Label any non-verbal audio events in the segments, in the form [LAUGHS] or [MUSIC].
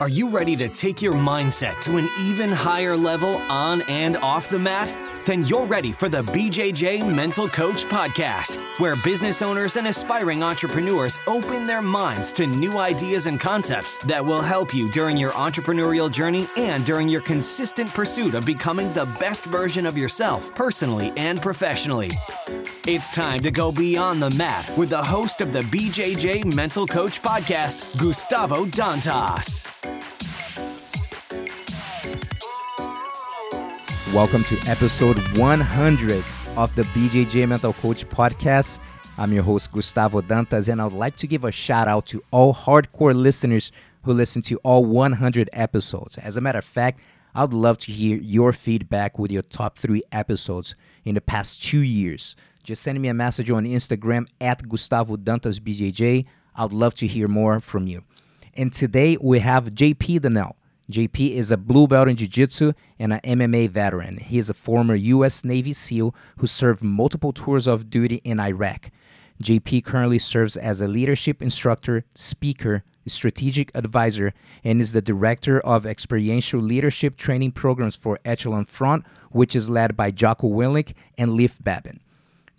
Are you ready to take your mindset to an even higher level on and off the mat? Then you're ready for the BJJ Mental Coach Podcast, where business owners and aspiring entrepreneurs open their minds to new ideas and concepts that will help you during your entrepreneurial journey and during your consistent pursuit of becoming the best version of yourself, personally and professionally. It's time to go beyond the mat with the host of the BJJ Mental Coach Podcast, Gustavo Dantas. Welcome to episode 100 of the BJJ Mental Coach podcast. I'm your host, Gustavo Dantas, and I would like to give a shout out to all hardcore listeners who listen to all 100 episodes. As a matter of fact, I would love to hear your feedback with your top three episodes in the past two years. Just send me a message on Instagram at Gustavo Dantas BJJ. I would love to hear more from you. And today we have JP Dinnell. JP is a blue belt in Jiu Jitsu and an MMA veteran. He is a former U.S. Navy SEAL who served multiple tours of duty in Iraq. JP currently serves as a leadership instructor, speaker, strategic advisor, and is the director of experiential leadership training programs for Echelon Front, which is led by Jocko Willink and Leif Babin.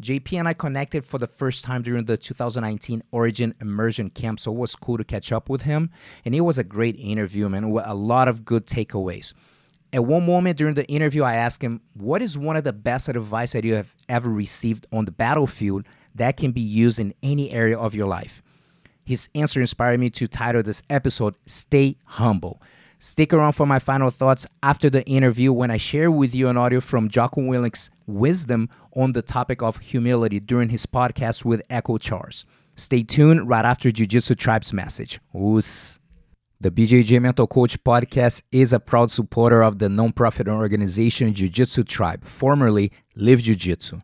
JP and I connected for the first time during the 2019 Origin Immersion Camp, so it was cool to catch up with him. And it was a great interview, man, with a lot of good takeaways. At one moment during the interview, I asked him, What is one of the best advice that you have ever received on the battlefield that can be used in any area of your life? His answer inspired me to title this episode, Stay Humble. Stick around for my final thoughts after the interview when I share with you an audio from Jocko Willink's wisdom on the topic of humility during his podcast with Echo Charles. Stay tuned right after Jiu Jitsu Tribe's message. Oos. The BJJ Mental Coach podcast is a proud supporter of the nonprofit organization Jiu Jitsu Tribe, formerly Live Jiu Jitsu.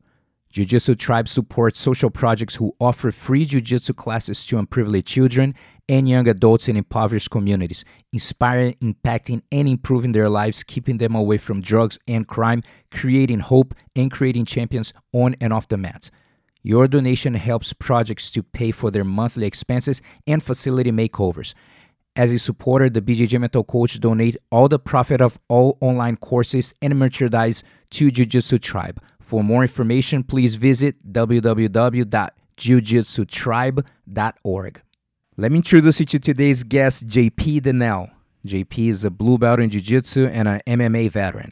Jiu Jitsu Tribe supports social projects who offer free Jiu Jitsu classes to unprivileged children and young adults in impoverished communities, inspiring, impacting, and improving their lives, keeping them away from drugs and crime, creating hope, and creating champions on and off the mats. Your donation helps projects to pay for their monthly expenses and facility makeovers. As a supporter, the BJJ Mental Coach donate all the profit of all online courses and merchandise to Jiu Jitsu Tribe. For more information, please visit www.jiujitsutribe.org. Let me introduce you to today's guest, JP Dinnell. JP is a blue belt in Jiu Jitsu and an MMA veteran.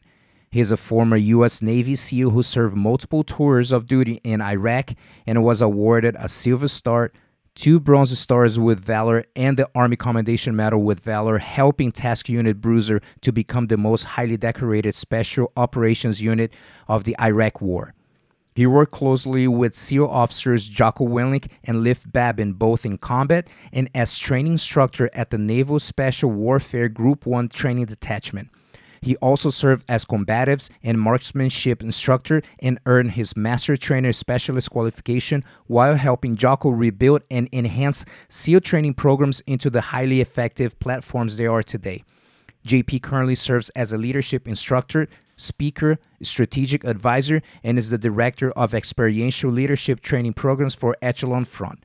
He is a former U.S. Navy SEAL who served multiple tours of duty in Iraq and was awarded a Silver Star, two Bronze Stars with Valor, and the Army Commendation Medal with Valor, helping Task Unit Bruiser to become the most highly decorated Special Operations Unit of the Iraq War. He worked closely with SEAL officers Jocko Willink and Leif Babin, both in combat and as training instructor at the Naval Special Warfare Group 1 Training Detachment. He also served as combatives and marksmanship instructor and earned his Master Trainer Specialist qualification while helping Jocko rebuild and enhance SEAL training programs into the highly effective platforms they are today. JP currently serves as a leadership instructor, speaker, strategic advisor, and is the director of experiential leadership training programs for Echelon Front.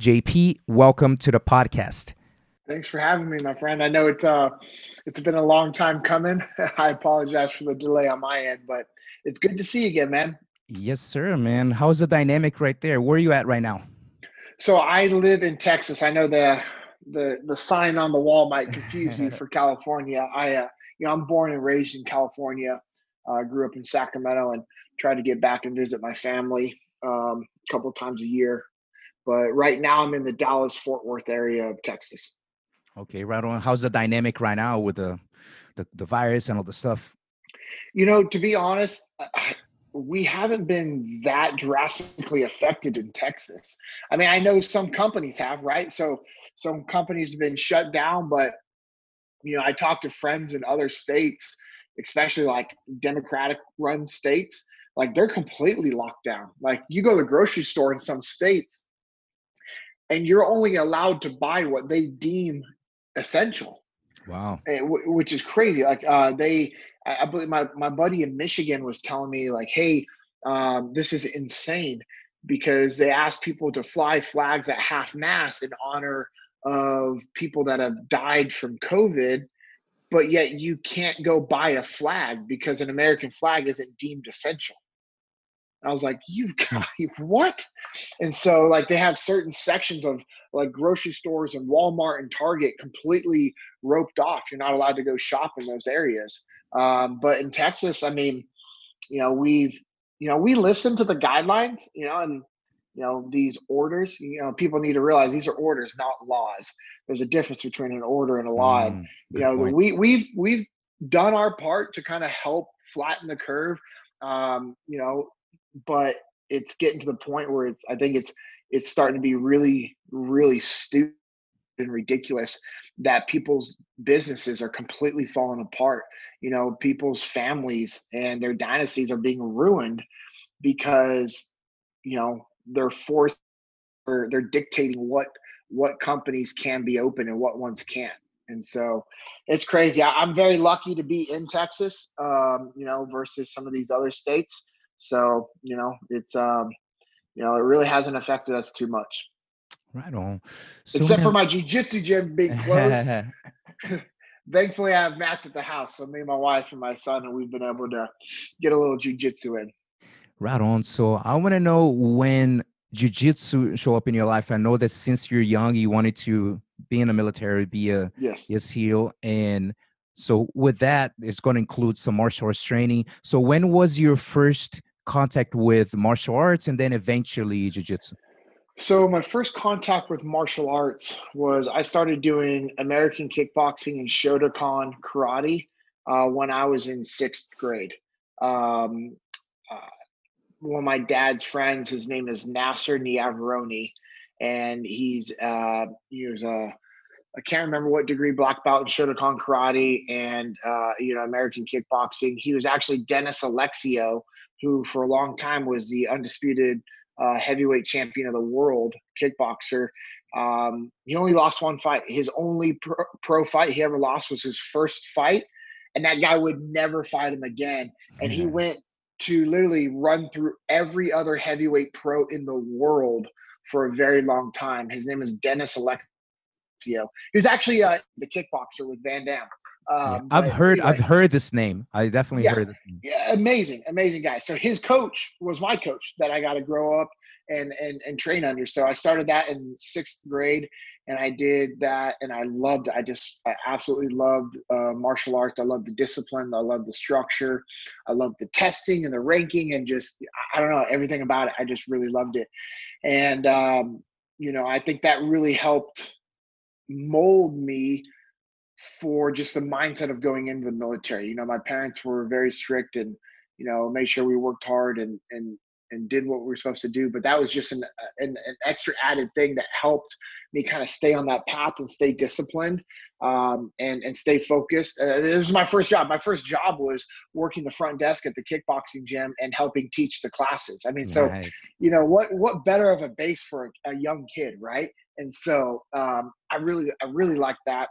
JP, welcome to the podcast. Thanks for having me, my friend. I know it's uh it's been a long time coming. [LAUGHS] I apologize for the delay on my end, but it's good to see you again, man. Yes, sir, man. How's the dynamic right there? Where are you at right now? So I live in Texas. I know the the the sign on the wall might confuse you [LAUGHS] for California. I uh, you know I'm born and raised in California. I uh, grew up in Sacramento and tried to get back and visit my family um, a couple times a year. But right now I'm in the Dallas Fort Worth area of Texas. Okay, right on. How's the dynamic right now with the the, the virus and all the stuff? You know, to be honest, we haven't been that drastically affected in Texas. I mean, I know some companies have, right? So some companies have been shut down, but you know, I talked to friends in other states, especially like Democratic run states, like they're completely locked down. Like you go to the grocery store in some states and you're only allowed to buy what they deem essential. Wow. Eh, which is crazy. Like uh, they, I believe my, my buddy in Michigan was telling me like, Hey, um, this is insane because they asked people to fly flags at half mast in honor of people that have died from COVID, but yet you can't go buy a flag because an American flag isn't deemed essential. I was like, you've [LAUGHS] got what? And so like they have certain sections of like grocery stores and Walmart and Target completely roped off. You're not allowed to go shop in those areas. Um, but in Texas, I mean, you know, we've you know, we listen to the guidelines, you know, and you know, these orders, you know, people need to realize these are orders, not laws. There's a difference between an order and a law. Mm, you know point. we we've we've done our part to kind of help flatten the curve um you know but it's getting to the point where it's i think it's it's starting to be really really stupid and ridiculous that people's businesses are completely falling apart you know people's families and their dynasties are being ruined because you know they're forced or they're dictating what what companies can be open and what ones can't. And so it's crazy. I, i'm very lucky to be in texas um, you know versus some of these other states. So you know it's um you know it really hasn't affected us too much. Right on. So, except for my jiu-jitsu gym being closed. [LAUGHS] [LAUGHS] Thankfully i have mats at the house so me and my wife and my son and we've been able to get a little jiu-jitsu in Right on. So I want to know when jujitsu show up in your life. I know that since you're young, you wanted to be in the military, be a yes yes heel, and so with that, it's going to include some martial arts training. So when was your first contact with martial arts, and then eventually jujitsu? So my first contact with martial arts was I started doing American kickboxing and Shotokan karate uh, when I was in sixth grade. Um, uh, one of my dad's friends, his name is Nasser Niavaroni, and he's uh, he was a I can't remember what degree black belt in Shotokan karate and uh, you know American kickboxing. He was actually Dennis Alexio, who for a long time was the undisputed uh, heavyweight champion of the world kickboxer. Um, he only lost one fight. His only pro, pro fight he ever lost was his first fight, and that guy would never fight him again. And he went to literally run through every other heavyweight pro in the world for a very long time. His name is Dennis Alexio. He was actually uh, the kickboxer with Van Damme. Yeah, Um, I've but heard I've heard this name. I definitely Yeah. heard this name. yeah, amazing, amazing guy. So his coach was my coach that I got to grow up and and and train under. So I started that in sixth grade, and I did that, and I loved. I just I absolutely loved uh, martial arts. I loved the discipline. I loved the structure. I loved the testing and the ranking, and just I don't know everything about it. I just really loved it, and um, you know I think that really helped mold me for just the mindset of going into the military. You know, my parents were very strict and, you know, made sure we worked hard and and and did what we were supposed to do. But that was just an an, an extra added thing that helped me kind of stay on that path and stay disciplined um, and and stay focused. Uh, this was my first job. My first job was working the front desk at the kickboxing gym and helping teach the classes. I mean, so Nice. you know what what better of a base for a, a young kid right and so um, i really i really like that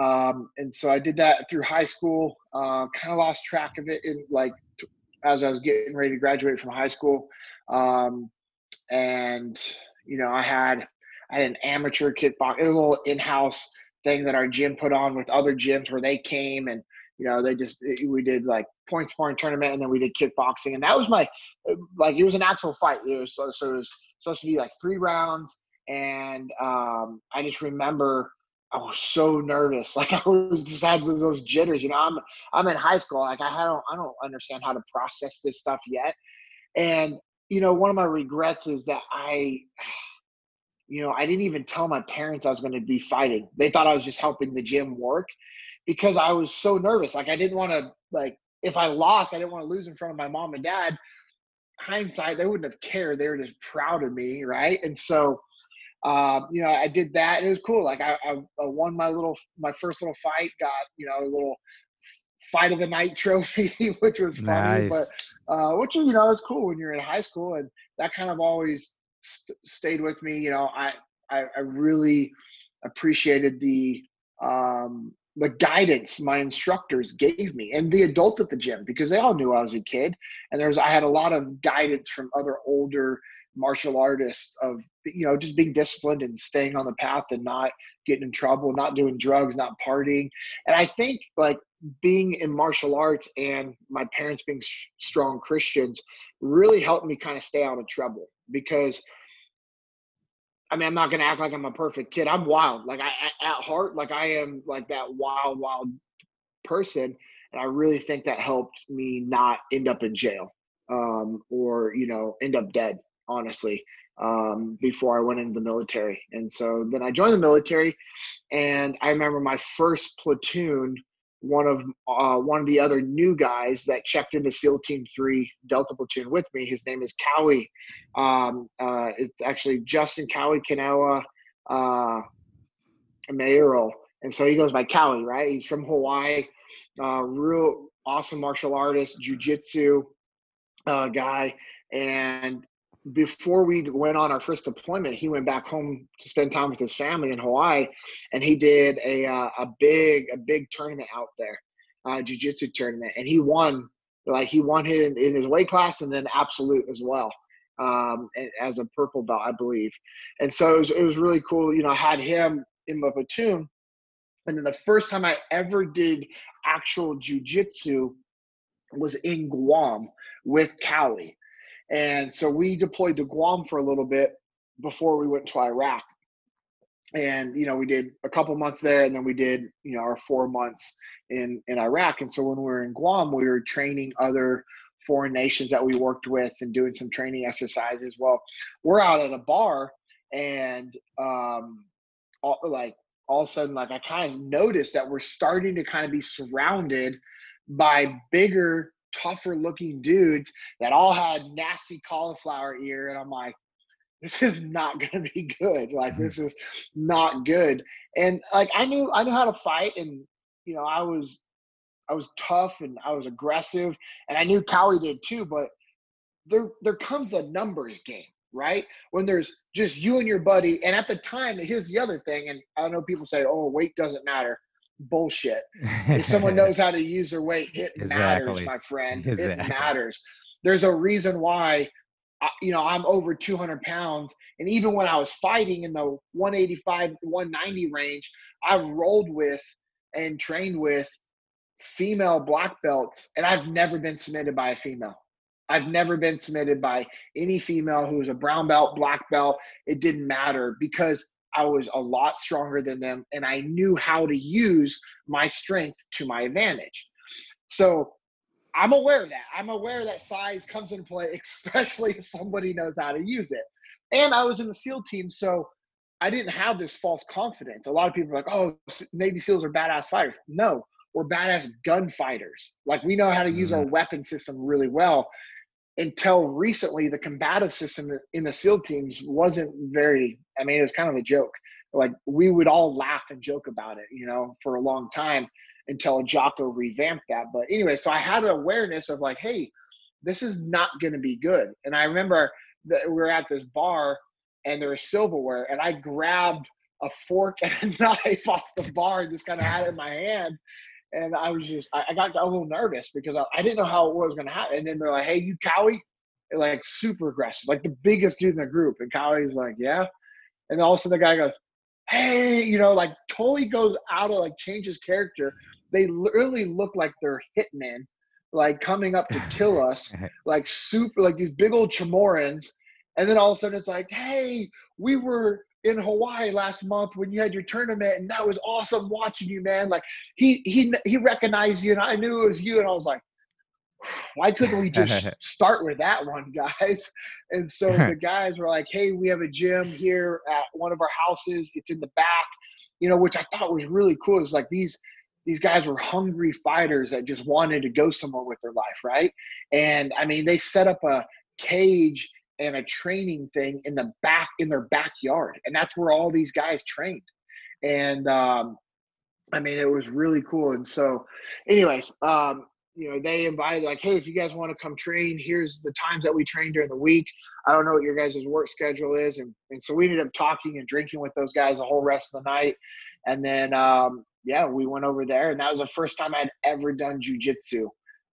um, and so i did that through high school uh, kind of lost track of it in like as i was getting ready to graduate from high school. Um, and you know i had i had an amateur kickbox a little in-house thing that our gym put on with other gyms where they came and you know they just we did like point scoring tournament and then we did kickboxing. And that was my like it was an actual fight. It was so, so it was supposed to be like three rounds, and um, I just remember I was so nervous. [LAUGHS] Like I was just had those, jitters. You know, I'm I'm in high school. Like I don't I don't understand how to process this stuff yet. And you know, one of my regrets is that I, [SIGHS] you know, I didn't even tell my parents I was going to be fighting. They thought I was just helping the gym work because I was so nervous. Like I didn't want to like if I lost, I didn't want to lose in front of my mom and dad hindsight, they wouldn't have cared. They were just proud of me, right? And so, um, you know, I did that. And it was cool. Like I, I, I won my little, my first little fight. Got you know a little fight of the night [LAUGHS] trophy, which was funny, Nice. but uh, which you know is cool when you're in high school, and that kind of always st- stayed with me. You know, I, I, I really appreciated the um, the guidance my instructors gave me and the adults at the gym because they all knew I was a kid and there was I had a lot of guidance from other older martial artist of you know just being disciplined and staying on the path and not getting in trouble not doing drugs not partying and i think like being in martial arts and my parents being strong christians really helped me kind of stay out of trouble because I mean, I'm not gonna act like I'm a perfect kid. I'm wild. Like I at heart, like I am like that wild, wild person. And I really think that helped me not end up in jail um, or, you know, end up dead, honestly, um, before I went into the military. And so then I joined the military and I remember my first platoon one of uh, one of the other new guys that checked into SEAL Team Three Delta Platoon with me. His name is Cowie. Um, uh, it's actually Justin Cowie Kanawa uh, Mayoral, and so he goes by Cowie. Right? He's from Hawaii. Uh, real awesome martial artist, jujitsu uh, guy, and before we went on our first deployment, he went back home to spend time with his family in Hawaii, and he did a uh, a big a big tournament out there, uh, jiu-jitsu tournament, and he won. Like he won his in his weight class, and then absolute as well, um, as a purple belt, I believe. And so it was, it was really cool. You know, I had him in my platoon, and then the first time I ever did actual jiu-jitsu was in Guam with Cowie and so we deployed to Guam for a little bit before we went to Iraq. And you know, we did a couple months there, and then we did you know our four months in in Iraq. And so when we were in Guam, we were training other foreign nations that we worked with and doing some training exercises. Well, we're out at a bar, and um, all, like all of a sudden, like I kind of noticed that we're starting to kind of be surrounded by bigger tougher looking dudes that all had nasty cauliflower ear. And I'm like, this is not [LAUGHS] going to be good. Like, mm-hmm. this is not good. And like, I knew, I knew how to fight and, you know, I was, I was tough and I was aggressive and I knew Cowie did too, but there, there comes a numbers game, right? When there's just you and your buddy. And at the time, here's the other thing. And I know people say, oh, weight doesn't matter bullshit. [LAUGHS] if someone knows how to use their weight, it exactly. matters, my friend. Exactly. It matters. There's a reason why, uh, you know, I'm over 200 pounds. And even when I was fighting in the 185, 190 range, I've rolled with and trained with female black belts, and I've never been submitted by a female. I've never been submitted by any female who was a brown belt, black belt. It didn't matter because I was a lot stronger than them and I knew how to use my strength to my advantage. So I'm aware of that. I'm aware that size comes into play, [LAUGHS] especially if somebody knows how to use it. And I was in the SEAL team, so I didn't have this false confidence. A lot of people are like, oh, Navy SEALs are badass fighters. No, we're badass gunfighters. Like we know how to use mm-hmm. our weapon system really well until recently the combative system in the seal teams wasn't very i mean it was kind of a joke. Like we would all laugh and joke about it you know for a long time until jocko revamped that. But anyway so i had an awareness of like hey this is not going to be good. And i remember that we were at this bar and there was silverware and i grabbed a fork and [LAUGHS] a knife off the bar and just kind of had it in my hand and I was just I, I got a little nervous because I, I, didn't know how it was going to happen. And then they're like, "Hey, you Cowie," like super aggressive, like the biggest dude in the group. And Cowie's like, "Yeah," and all of a sudden the guy goes, "Hey," you know, like totally goes out of like changes character. They literally look like they're hitmen, like coming up to kill [LAUGHS] us, like super, like these big old Chamorans. And then all of a sudden it's like, "Hey, we were." In Hawaii last month when you had your tournament, and that was awesome watching you, man. Like he he he recognized you, and I knew it was you, and I was like, why couldn't we just [LAUGHS] start with that one, guys? [LAUGHS] And so the [LAUGHS] guys were like, hey, we have a gym here at one of our houses. It's in the back, you know, which I thought was really cool. It's like these these guys were hungry fighters that just wanted to go somewhere with their life, right? And I mean, they set up a cage and a training thing in the back in their backyard. And that's where all these guys trained. And um, i mean it was really cool. And so anyways um, you know they invited like hey if you guys want to come train here's the times that we train during the week. I don't know what your guys' work schedule is. And, and so we ended up talking and drinking with those guys the whole rest of the night. And then um, yeah we went over there. And that was the first time i'd ever done jujitsu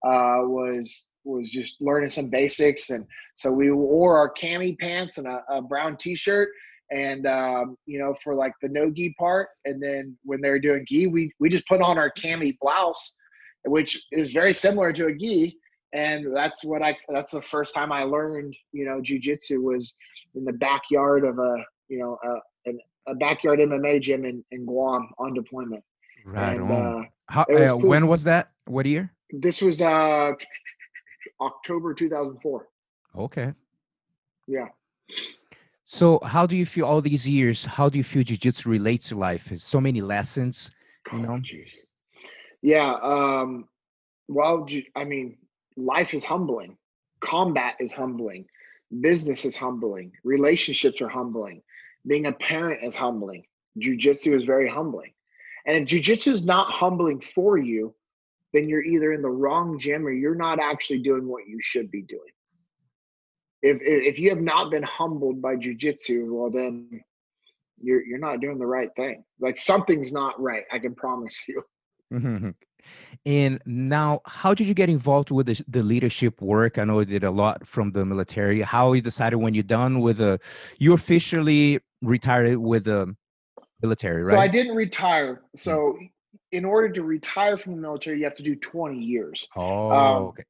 uh, was was just learning some basics, and so we wore our cami pants and a, a brown T-shirt, and um, you know for like the no gi part, and then when they were doing gi, we we just put on our cami blouse, which is very similar to a gi, and that's what I that's the first time I learned you know jujitsu was in the backyard of a you know a, a backyard MMA gym in, in Guam on deployment. Right and, on. Uh, How, was uh, cool. When was that? What year? This was uh October 2004. Okay. Yeah. So how do you feel all these years? How do you feel jiu-jitsu relates to life? It's so many lessons, you know? Oh, yeah. Um, well, I mean, life is humbling. Combat is humbling. Business is humbling. Relationships are humbling. Being a parent is humbling. Jiu-jitsu is very humbling. And if jiu-jitsu is not humbling for you, then you're either in the wrong gym or you're not actually doing what you should be doing. If if you have not been humbled by jujitsu, well then you're you're not doing the right thing. Like something's not right. I can promise [LAUGHS] you. Mm-hmm. And now, how did you get involved with the, the, leadership work? I know you did a lot from the military. How you decided when you're done with the, you officially retired with the military, right? So I didn't retire. So in order to retire from the military, you have to do 20 years. Oh, um, okay.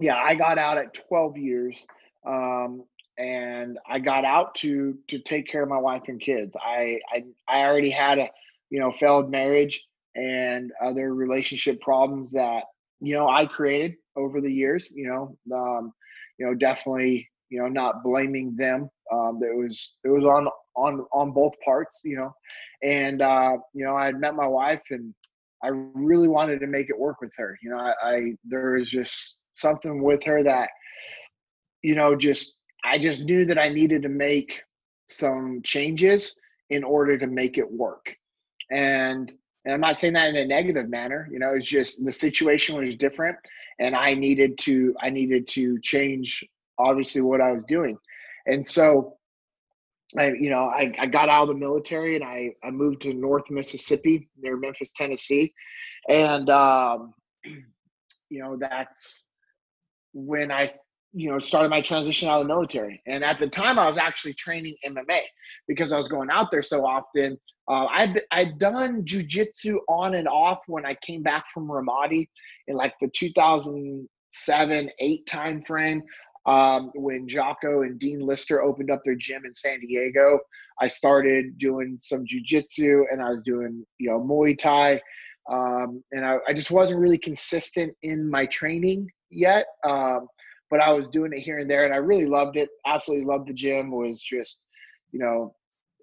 Yeah, I got out at 12 years, um, and I got out to to take care of my wife and kids. I I, I already had a you know failed marriage and other relationship problems that you know I created over the years. You know, um, you know, definitely you know not blaming them. Um, it was it was on on on both parts. You know, and uh, you know I had met my wife and I really wanted to make it work with her. You know, I, I there was just something with her that, you know, just I just knew that I needed to make some changes in order to make it work. And and I'm not saying that in a negative manner. You know, it's just the situation was different, and I needed to I needed to change obviously what I was doing. And so I, you know, I, I got out of the military and I, I moved to North Mississippi near Memphis, Tennessee. And, um, [CLEARS THROAT] you know, that's when I, you know, started my transition out of the military. And at the time I was actually training MMA because I was going out there so often. Uh, I'd, I'd done jujitsu on and off when I came back from Ramadi in like the 2007, eight time frame um, when Jocko and Dean Lister opened up their gym in San Diego. I started doing some jujitsu and I was doing, you know, Muay Thai. Um, and I, I, just wasn't really consistent in my training yet. Um, but I was doing it here and there and I really loved it. Absolutely loved the gym. It was just, you know,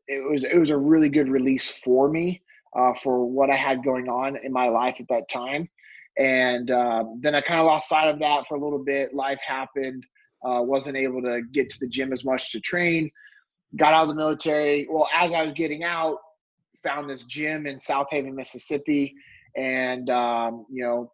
it was, it was a really good release for me, uh, for what I had going on in my life at that time. And uh, then I kind of lost sight of that for a little bit. Life happened uh, wasn't able to get to the gym as much to train. Got out of the military. Well, as I was getting out, found this gym in Southaven, Mississippi, and um, you know,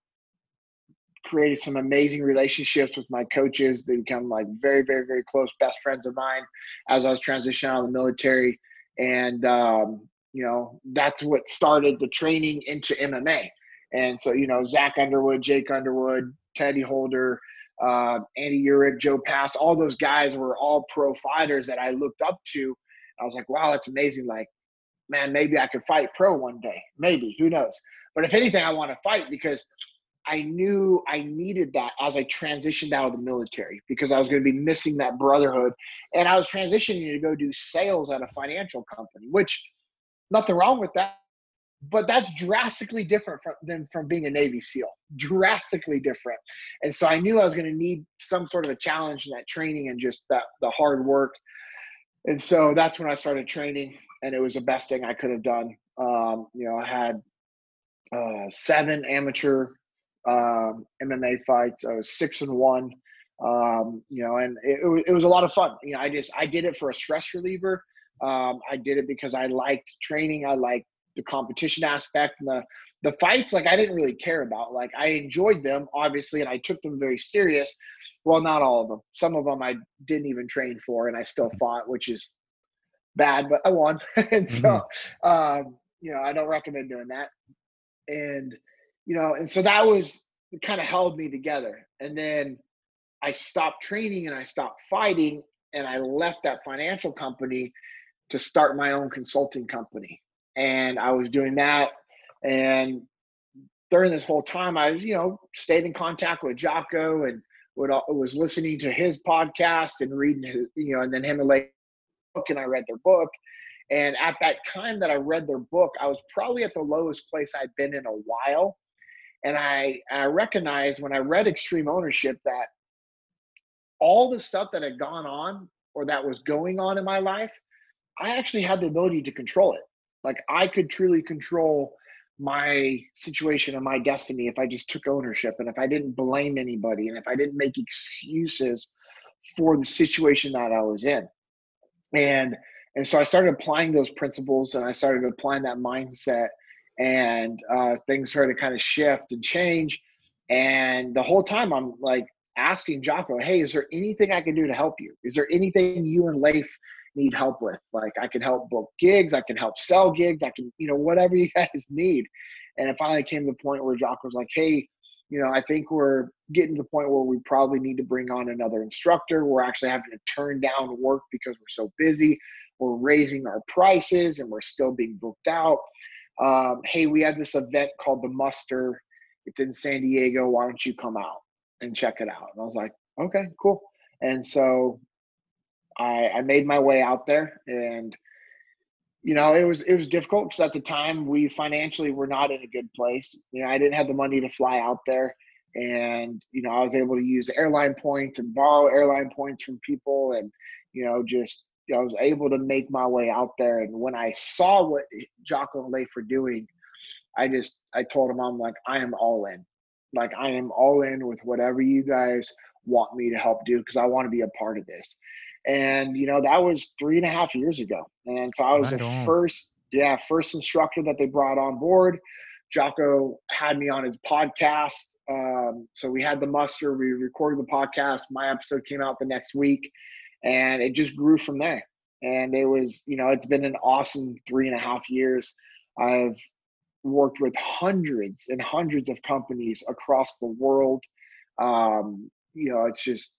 created some amazing relationships with my coaches. They become like very, very, very close best friends of mine as I was transitioning out of the military, and um, you know, that's what started the training into MMA. And so, you know, Zach Underwood, Jake Underwood, Teddy Holder, uh, Andy Urick, Joe Pass, all those guys were all pro fighters that I looked up to. I was like, wow, that's amazing. Like, man, maybe I could fight pro one day. Maybe, who knows? But if anything, I want to fight because I knew I needed that as I transitioned out of the military because I was going to be missing that brotherhood. And I was transitioning to go do sales at a financial company, which nothing wrong with that but that's drastically different from, than from being a Navy SEAL. Drastically different. And so I knew I was going to need some sort of a challenge in that training and just that the hard work. And so that's when I started training, and it was the best thing I could have done. Um, you know, I had uh, seven amateur um, MMA fights. I was six and one. Um, you know, and it, it, was, a lot of fun. You know, I just I did it for a stress reliever. Um, I did it because I liked training. I liked the competition aspect and the the fights like i didn't really care about like i enjoyed them obviously and i took them very serious. Well not all of them. Some of them i didn't even train for and i still fought which is bad but i won. [LAUGHS] And so mm-hmm. um, you know i don't recommend doing that. And you know and so that was kind of held me together. And then I stopped training and I stopped fighting and I left that financial company to start my own consulting company. And I was doing that. And during this whole time, I was, you know, stayed in contact with Jocko and would, was listening to his podcast and reading his, you know, and then him and Leif book and I read their book. And at that time that I read their book, I was probably at the lowest place I'd been in a while. And I, I recognized when I read Extreme Ownership that all the stuff that had gone on or that was going on in my life, I actually had the ability to control it. Like I could truly control my situation and my destiny if I just took ownership and if I didn't blame anybody and if I didn't make excuses for the situation that I was in. And and so I started applying those principles and I started applying that mindset and uh, things started to kind of shift and change. And the whole time I'm like asking Jocko, hey, is there anything I can do to help you? Is there anything you and Leif need help with. Like I can help book gigs, I can help sell gigs, I can, you know, whatever [LAUGHS] you guys need. And it finally came to the point where Jock was like, hey, you know, I think we're getting to the point where we probably need to bring on another instructor. We're actually having to turn down work because we're so busy. We're raising our prices and we're still being booked out. Um, hey, we have this event called the Muster. It's in San Diego. Why don't you come out and check it out? And I was like, okay, cool. And so I, I made my way out there and you know it was it was difficult because at the time we financially were not in a good place. You know i didn't have the money to fly out there and you know i was able to use airline points and borrow airline points from people and you know just i was able to make my way out there. And when i saw what jocko and leif were doing i just i told him i'm like i am all in. Like i am all in with whatever you guys want me to help do because i want to be a part of this and you know that was three and a half years ago and so i was the first yeah first instructor that they brought on board. Jocko had me on his podcast um, so we had the muster we recorded the podcast my episode came out the next week and it just grew from there. And it was you know it's been an awesome three and a half years. I've worked with hundreds and hundreds of companies across the world. Um, you know it's just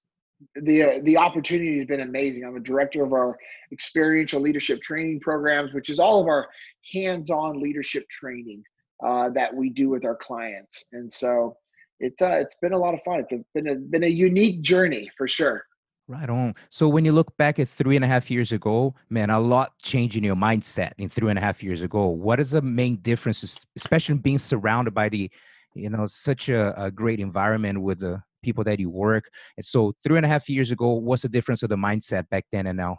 the uh, the opportunity has been amazing. I'm a director of our experiential leadership training programs, which is all of our hands-on leadership training uh, that we do with our clients. And so it's uh, it's been a lot of fun. It's been a been a unique journey for sure. Right on. So when you look back at three and a half years ago, man, a lot changed in your mindset in three and a half years ago. What is the main difference, especially being surrounded by the, you know, such a, a great environment with the people that you work. And so three and a half years ago, what's the difference of the mindset back then and now?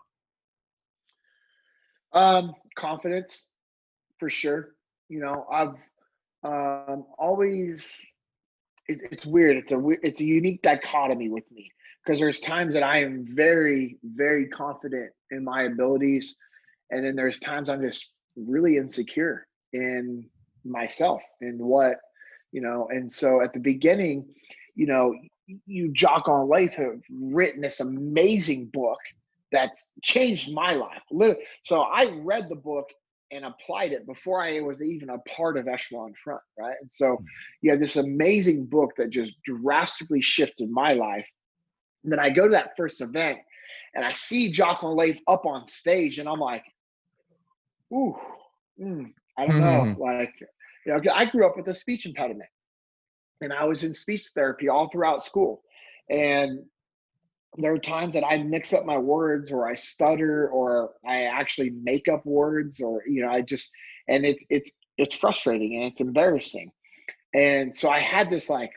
Um, confidence for sure. You know, I've um, always, it, it's weird. It's a, it's a unique dichotomy with me because there's times that I am very, very confident in my abilities. And then there's times I'm just really insecure in myself and what, you know, and so at the beginning, you know, you Jocko and Leif have written this amazing book that's changed my life. So I read the book and applied it before I was even a part of Echelon Front, right? And so hmm. you have this amazing book that just drastically shifted my life. And then I go to that first event and I see Jocko and Leif up on stage and I'm like, ooh, mm, I don't know. Hmm. Like, you know, I grew up with a speech impediment and I was in speech therapy all throughout school. And there are times that I mix up my words or I stutter or I actually make up words or you know I just and it's it's it's frustrating and it's embarrassing. And so I had this like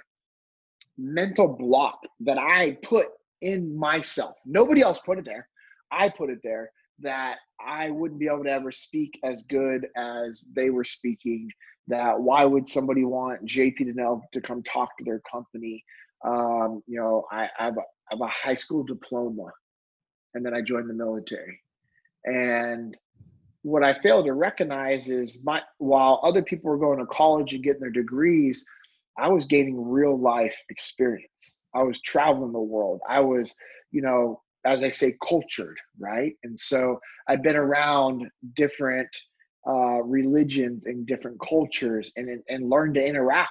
mental block that I put in myself. Nobody else put it there. I put it there that I wouldn't be able to ever speak as good as they were speaking. That why would somebody want JP Dinnell to come talk to their company? Um, you know, I, I, have a, I have a high school diploma, and then I joined the military. And what I failed to recognize is my while other people were going to college and getting their degrees, I was gaining real life experience. I was traveling the world. I was, you know, as I say, cultured, right? And so I've been around different uh, religions and different cultures and, and learned to interact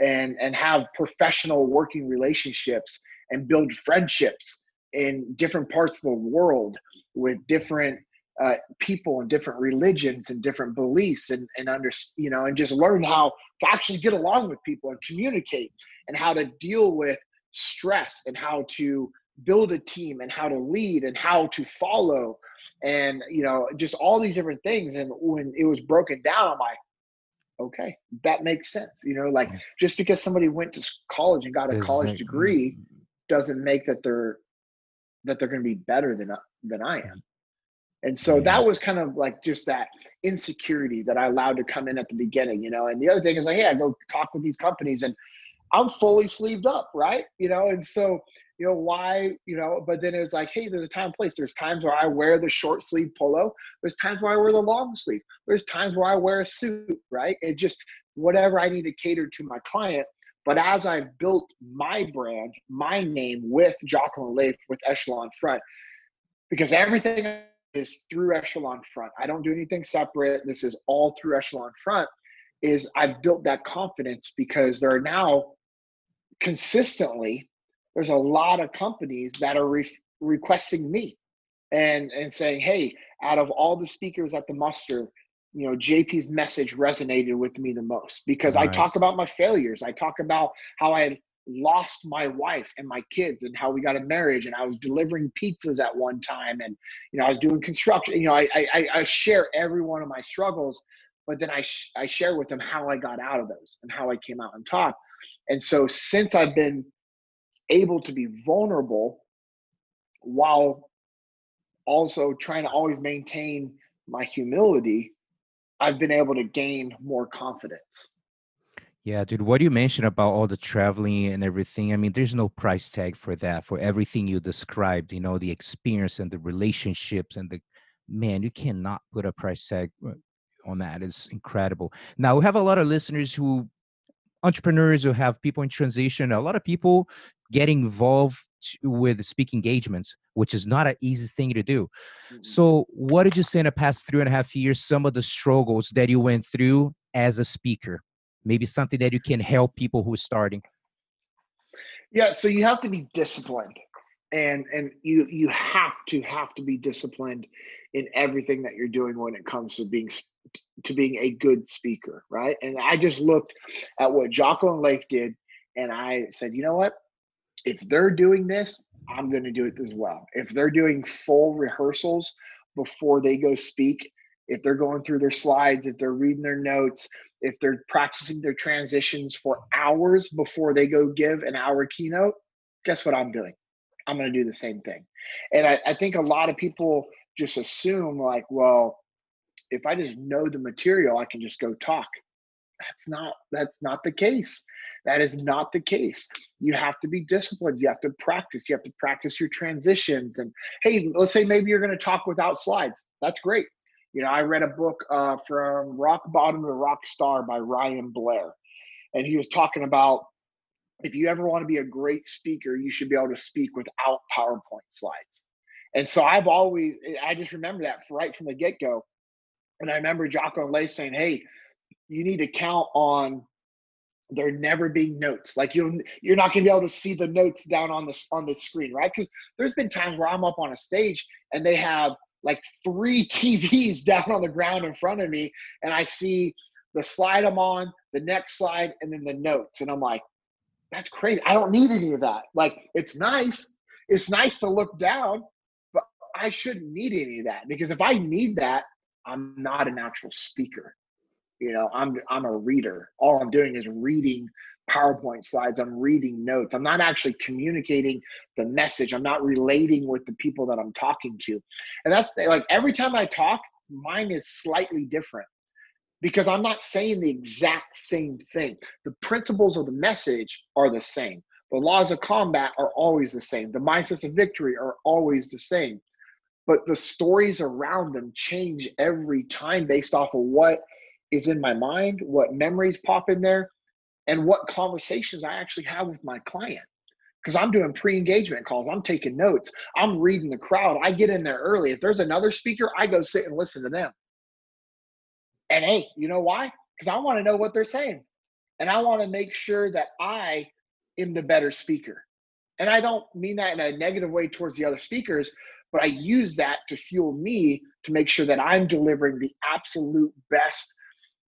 and, and have professional working relationships and build friendships in different parts of the world with different uh, people and different religions and different beliefs and, and under you know and just learn how to actually get along with people and communicate and how to deal with stress and how to build a team and how to lead and how to follow and you know just all these different things and when it was broken down i'm like okay that makes sense you know like just because somebody went to college and got a college degree doesn't make that they're that they're going to be better than than i am. And so that was kind of like just that insecurity that i allowed to come in at the beginning you know and the other thing is like hey i go talk with these companies and i'm fully sleeved up right? You know and so you know why you know but then it was like hey there's a time place. There's times where i wear the short sleeve polo. There's times where i wear the long sleeve. There's times where i wear a suit right? It just whatever i need to cater to my client. But as i've built my brand my name with and leif with echelon front because everything is through echelon front. I don't do anything separate. This is all through echelon front is i've built that confidence because there are now consistently there's a lot of companies that are re- requesting me and and saying hey out of all the speakers at the muster you know jp's message resonated with me the most because nice. i talk about my failures i talk about how i had lost my wife and my kids and how we got a marriage and i was delivering pizzas at one time and you know i was doing construction you know i i, I share every one of my struggles but then i sh- i share with them how i got out of those and how i came out on top and so since i've been able to be vulnerable while also trying to always maintain my humility, I've been able to gain more confidence. Yeah, dude, what do you mentioned about all the traveling and everything, I mean, there's no price tag for that, for everything you described, you know, the experience and the relationships and the man, you cannot put a price tag uh, on that. It's incredible. Now, we have a lot of listeners who entrepreneurs who have people in transition, a lot of people getting involved with speaking engagements, which is not an easy thing to do. Mm-hmm. So, what did you say in the past three and a half years, some of the struggles that you went through as a speaker? Maybe something that you can help people who are starting. Yeah, so you have to be disciplined. And and you you have to have to be disciplined in everything that you're doing when it comes to being to being a good speaker, right? And I just looked at what Jocko and Leif did, and I said, you know what? If they're doing this, I'm going to do it as well. If they're doing full rehearsals before they go speak, if they're going through their slides, if they're reading their notes, if they're practicing their transitions for hours before they go give an hour keynote, guess what I'm doing? I'm going to do the same thing. And I, I think a lot of people just assume, like, well, if I just know the material, I can just go talk. That's not that's not the case. That is not the case. You have to be disciplined. You have to practice. You have to practice your transitions. And hey, let's say maybe you're going to talk without slides. That's great. You know, I read a book uh, from Rock Bottom to Rock Star by Ryan Blair, and he was talking about if you ever want to be a great speaker, you should be able to speak without PowerPoint slides. And so I've always, I just remember that right from the get go. And I remember Jocko and Leif saying, "Hey, you need to count on there never being notes. Like you, you're not going to be able to see the notes down on this on the screen, right? Because there's been times where I'm up on a stage and they have like three [LAUGHS] TVs down on the ground in front of me, and I see the slide I'm on, the next slide, and then the notes, and I'm like, that's crazy. I don't need any of that. Like it's nice. It's nice to look down, but I shouldn't need any of that because if I need that, I'm not a natural speaker. You know, I'm I'm a reader. All I'm doing is reading PowerPoint slides. I'm reading notes. I'm not actually communicating the message. I'm not relating with the people that I'm talking to. And that's like every time I talk, mine is slightly different because I'm not saying the exact same thing. The principles of the message are the same. The laws of combat are always the same. The mindsets of victory are always the same but the stories around them change every time based off of what is in my mind, what memories pop in there, and what conversations I actually have with my client. Because I'm doing pre engagement calls, I'm taking notes, I'm reading the crowd. I get in there early. If there's another speaker, I go sit and listen to them. And hey, you know why? Because I want to know what they're saying. And I want to make sure that I am the better speaker. And I don't mean that in a negative way towards the other speakers, but I use that to fuel me to make sure that I'm delivering the absolute best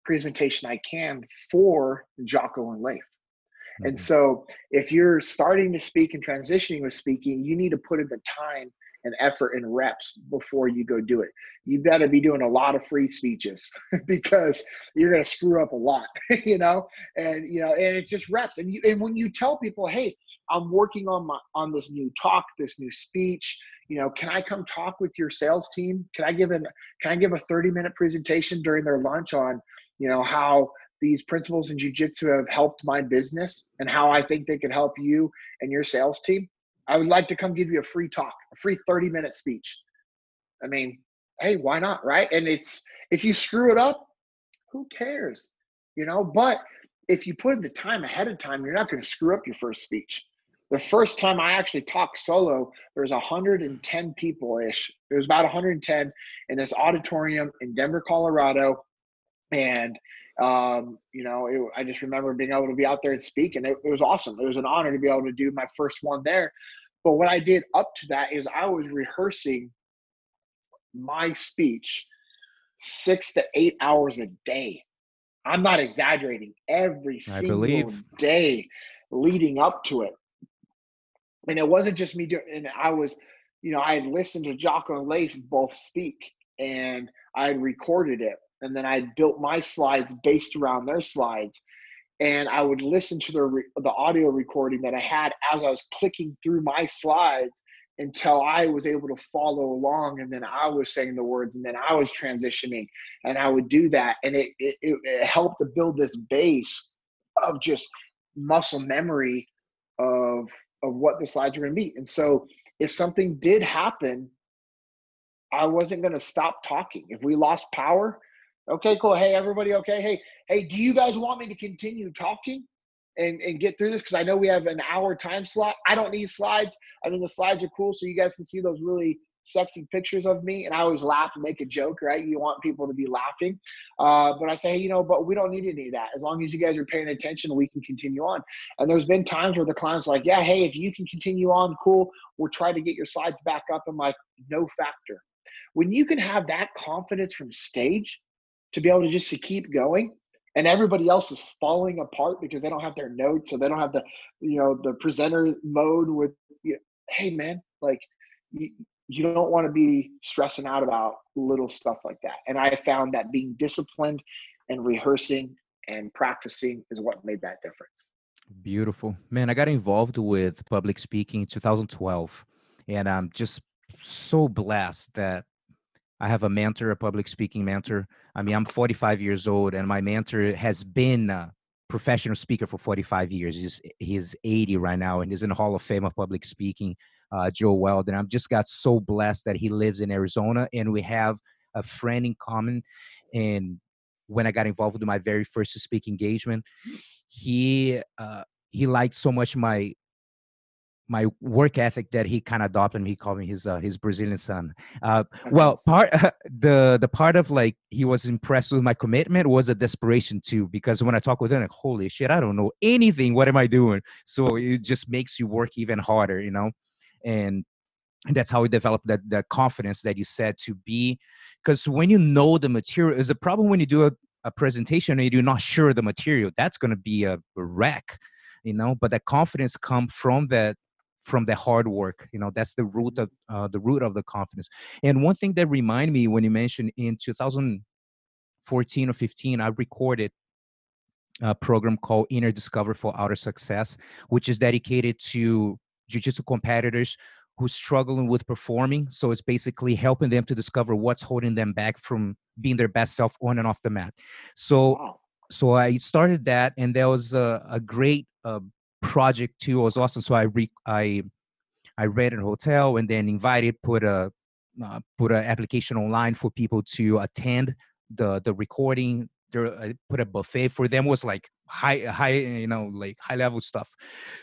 presentation I can for Jocko and Leif. Mm-hmm. And so if you're starting to speak and transitioning with speaking, you need to put in the time and effort and reps before you go do it. You got to be doing a lot of free speeches [LAUGHS] because you're going to screw up a lot, [LAUGHS] you know, and you know, and it's just reps. And you, and when you tell people, hey, I'm working on my on this new talk, this new speech, you know, can I come talk with your sales team? Can I give an can I give a 30 minute presentation during their lunch on, you know, how these principles in jujitsu have helped my business and how I think they could help you and your sales team? I would like to come give you a free talk, a free 30 minute speech. I mean, hey, why not? Right. And it's, if you screw it up, who cares? You know, but if you put in the time ahead of time, you're not going to screw up your first speech. The first time I actually talked solo, there was 110 people ish. There was about 110 in this auditorium in Denver, Colorado. And um, you know, it, I just remember being able to be out there and speak, and it, it was awesome. It was an honor to be able to do my first one there. But what I did up to that is I was rehearsing my speech six to eight hours a day. I'm not exaggerating. Every single day leading up to it. And it wasn't just me doing and I was, you know, I had listened to Jocko and Leif both speak and I had recorded it and then I built my slides based around their slides. And I would listen to the the audio recording that I had as I was clicking through my slides until I was able to follow along, and then I was saying the words, and then I was transitioning, and I would do that, and it it, it helped to build this base of just muscle memory of of what the slides were going to be. And so, if something did happen, I wasn't going to stop talking. If we lost power, Okay, cool. Hey, everybody, okay. Hey, hey, do you guys want me to continue talking and, and get through this? Because I know we have an hour time slot. I don't need slides. I mean, the slides are cool, so you guys can see those really sexy pictures of me. And I always laugh and make a joke, right? You want people to be laughing. Uh, but I say, hey, you know, but we don't need any of that. As long as you guys are paying attention, we can continue on. And there's been times where the client's like, yeah, hey, if you can continue on, cool. We'll try to get your slides back up. I'm like, no factor. When you can have that confidence from stage, to be able to just to keep going. And everybody else is falling apart because they don't have their notes or they don't have the you know the presenter mode with you know, hey man like you, you don't want to be stressing out about little stuff like that. And i found that being disciplined and rehearsing and practicing is what made that difference. Beautiful. Man i got involved with public speaking in 2012 and i'm just so blessed that I have a mentor, a public speaking mentor. I mean, I'm 45 years old, and my mentor has been a professional speaker for 45 years. He's he's 80 right now, and he's in the Hall of Fame of public speaking. Uh, Joe Weld, and I'm just got so blessed that he lives in Arizona, and we have a friend in common. And when I got involved with my very first speak engagement, he uh, he liked so much my my work ethic that he kind of adopted me. He called me his uh, his Brazilian son. Uh, well, part uh, [LAUGHS] the the part of like he was impressed with my commitment was a desperation too, because when I talk with him, like, holy shit, I don't know anything. What am I doing? So it just makes you work even harder, you know, and. And that's how we develop that, that confidence that you said to be because when you know the material is a problem when you do a, a presentation and you're not sure the material that's going to be a, a wreck you know but that confidence come from that from the hard work you know that's the root of uh, the root of the confidence. And one thing that remind me when you mentioned in 2014 or 15 i recorded a program called inner discover for outer success which is dedicated to jiu-jitsu competitors who's struggling with performing. So it's basically helping them to discover what's holding them back from being their best self on and off the mat. So wow. so i started that and there was a, a great uh, project too was awesome. So I re- I I read in a hotel and then invited put a uh, put an application online for people to attend the the recording. There I put a buffet for them it was like high high you know like high level stuff.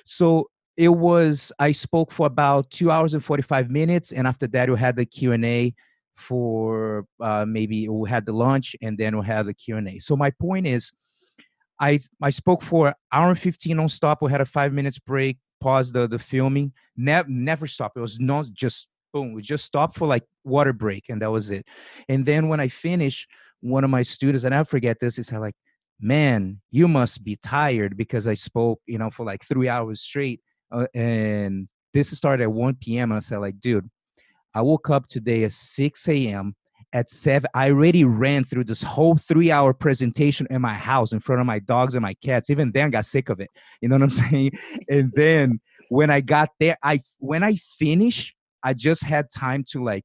So it was I spoke for about two hours and forty five minutes, and after that we had the Q and A for uh, maybe we had the lunch and then we had the Q and A. So my point is I I spoke for hour and 15 on stop. We had a five minutes break, pause the the filming. Never never stop. It was not just boom. We just stopped for like water break, and that was it. And then when I finished, one of my students, and I forget this, is like, "Man, you must be tired because I spoke, you know, for like three hours straight." Uh, and this started at 1 p.m. And I said, like, dude, I woke up today at 6 a.m at seven i already ran through this whole three hour presentation in my house in front of my dogs and my cats. Even then got sick of it. You know what i'm [LAUGHS] saying? And then when i got there i when i finished i just had time to like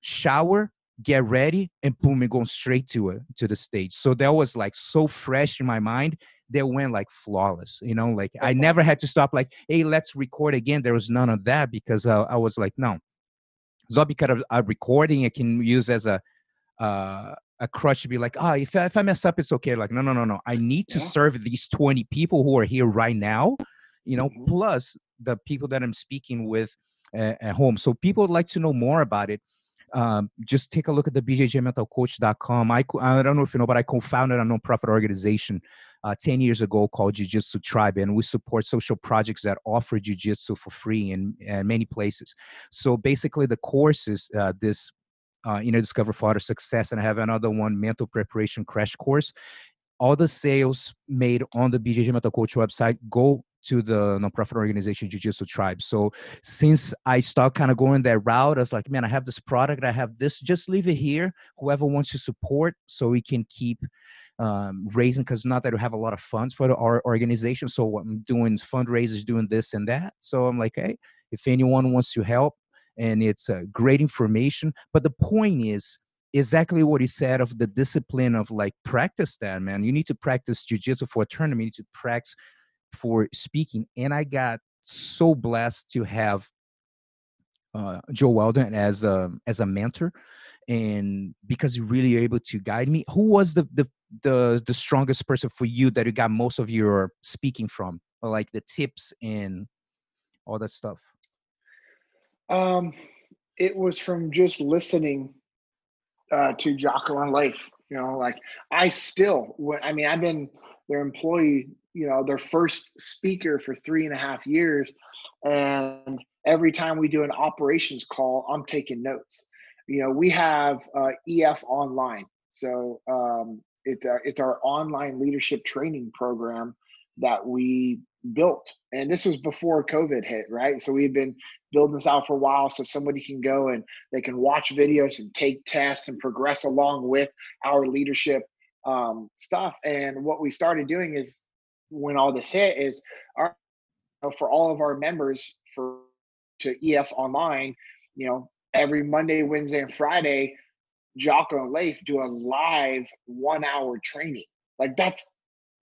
shower get ready and boom and go straight to it to the stage. So that was like so fresh in my mind they went like flawless you know? Like i never had to stop like hey let's record again. There was none of that because uh, i was like no Zombie kind of a recording I can use as a uh, a crutch to be like, oh, if, if I mess up, it's okay. Like, no, no, no, no. I need to yeah. serve these 20 people who are here right now, you know, mm-hmm. plus the people that I'm speaking with uh, at home. So people would like to know more about it. Um, just take a look at the bjjmentalcoach.com. I, I don't know if you know, but I co-founded a nonprofit organization uh, 10 years ago called Jiu-Jitsu Tribe, and we support social projects that offer Jiu-Jitsu for free in, in many places. So basically the course is uh, this uh, Inner Discover for Outer Success, and I have another one, Mental Preparation Crash Course. All the sales made on the BJJ Mental Coach website go to the nonprofit organization Jiu-Jitsu Tribe. So since I start kind of going that route, I was like, man, I have this product, I have this, just leave it here. Whoever wants to support, so we can keep um, raising because not that we have a lot of funds for the, our organization. So what I'm doing fundraisers, doing this and that. So I'm like, hey, if anyone wants to help, and it's uh, great information. But the point is exactly what he said of the discipline of like practice that man. You need to practice jujitsu for a tournament. You need to practice for speaking. And I got so blessed to have uh, Joe Weldon as a as a mentor, and because he really able to guide me. Who was the the the the strongest person for you that you got most of your speaking from, or like the tips and all that stuff? Um, it was from just listening uh, to Jocko and Leif. You know, like I still, I mean, I've been their employee, you know, their first speaker for three and a half years, and every time we do an operations call, I'm taking notes. You know, we have uh, EF online, so um, it's our, it's our online leadership training program that we built. And this was before COVID hit, right? So we've been building this out for a while so somebody can go and they can watch videos and take tests and progress along with our leadership um, stuff. And what we started doing is when all this hit is our for all of our members for to EF online, you know, every Monday, Wednesday, and Friday, Jocko and Leif do a live one hour training. Like that's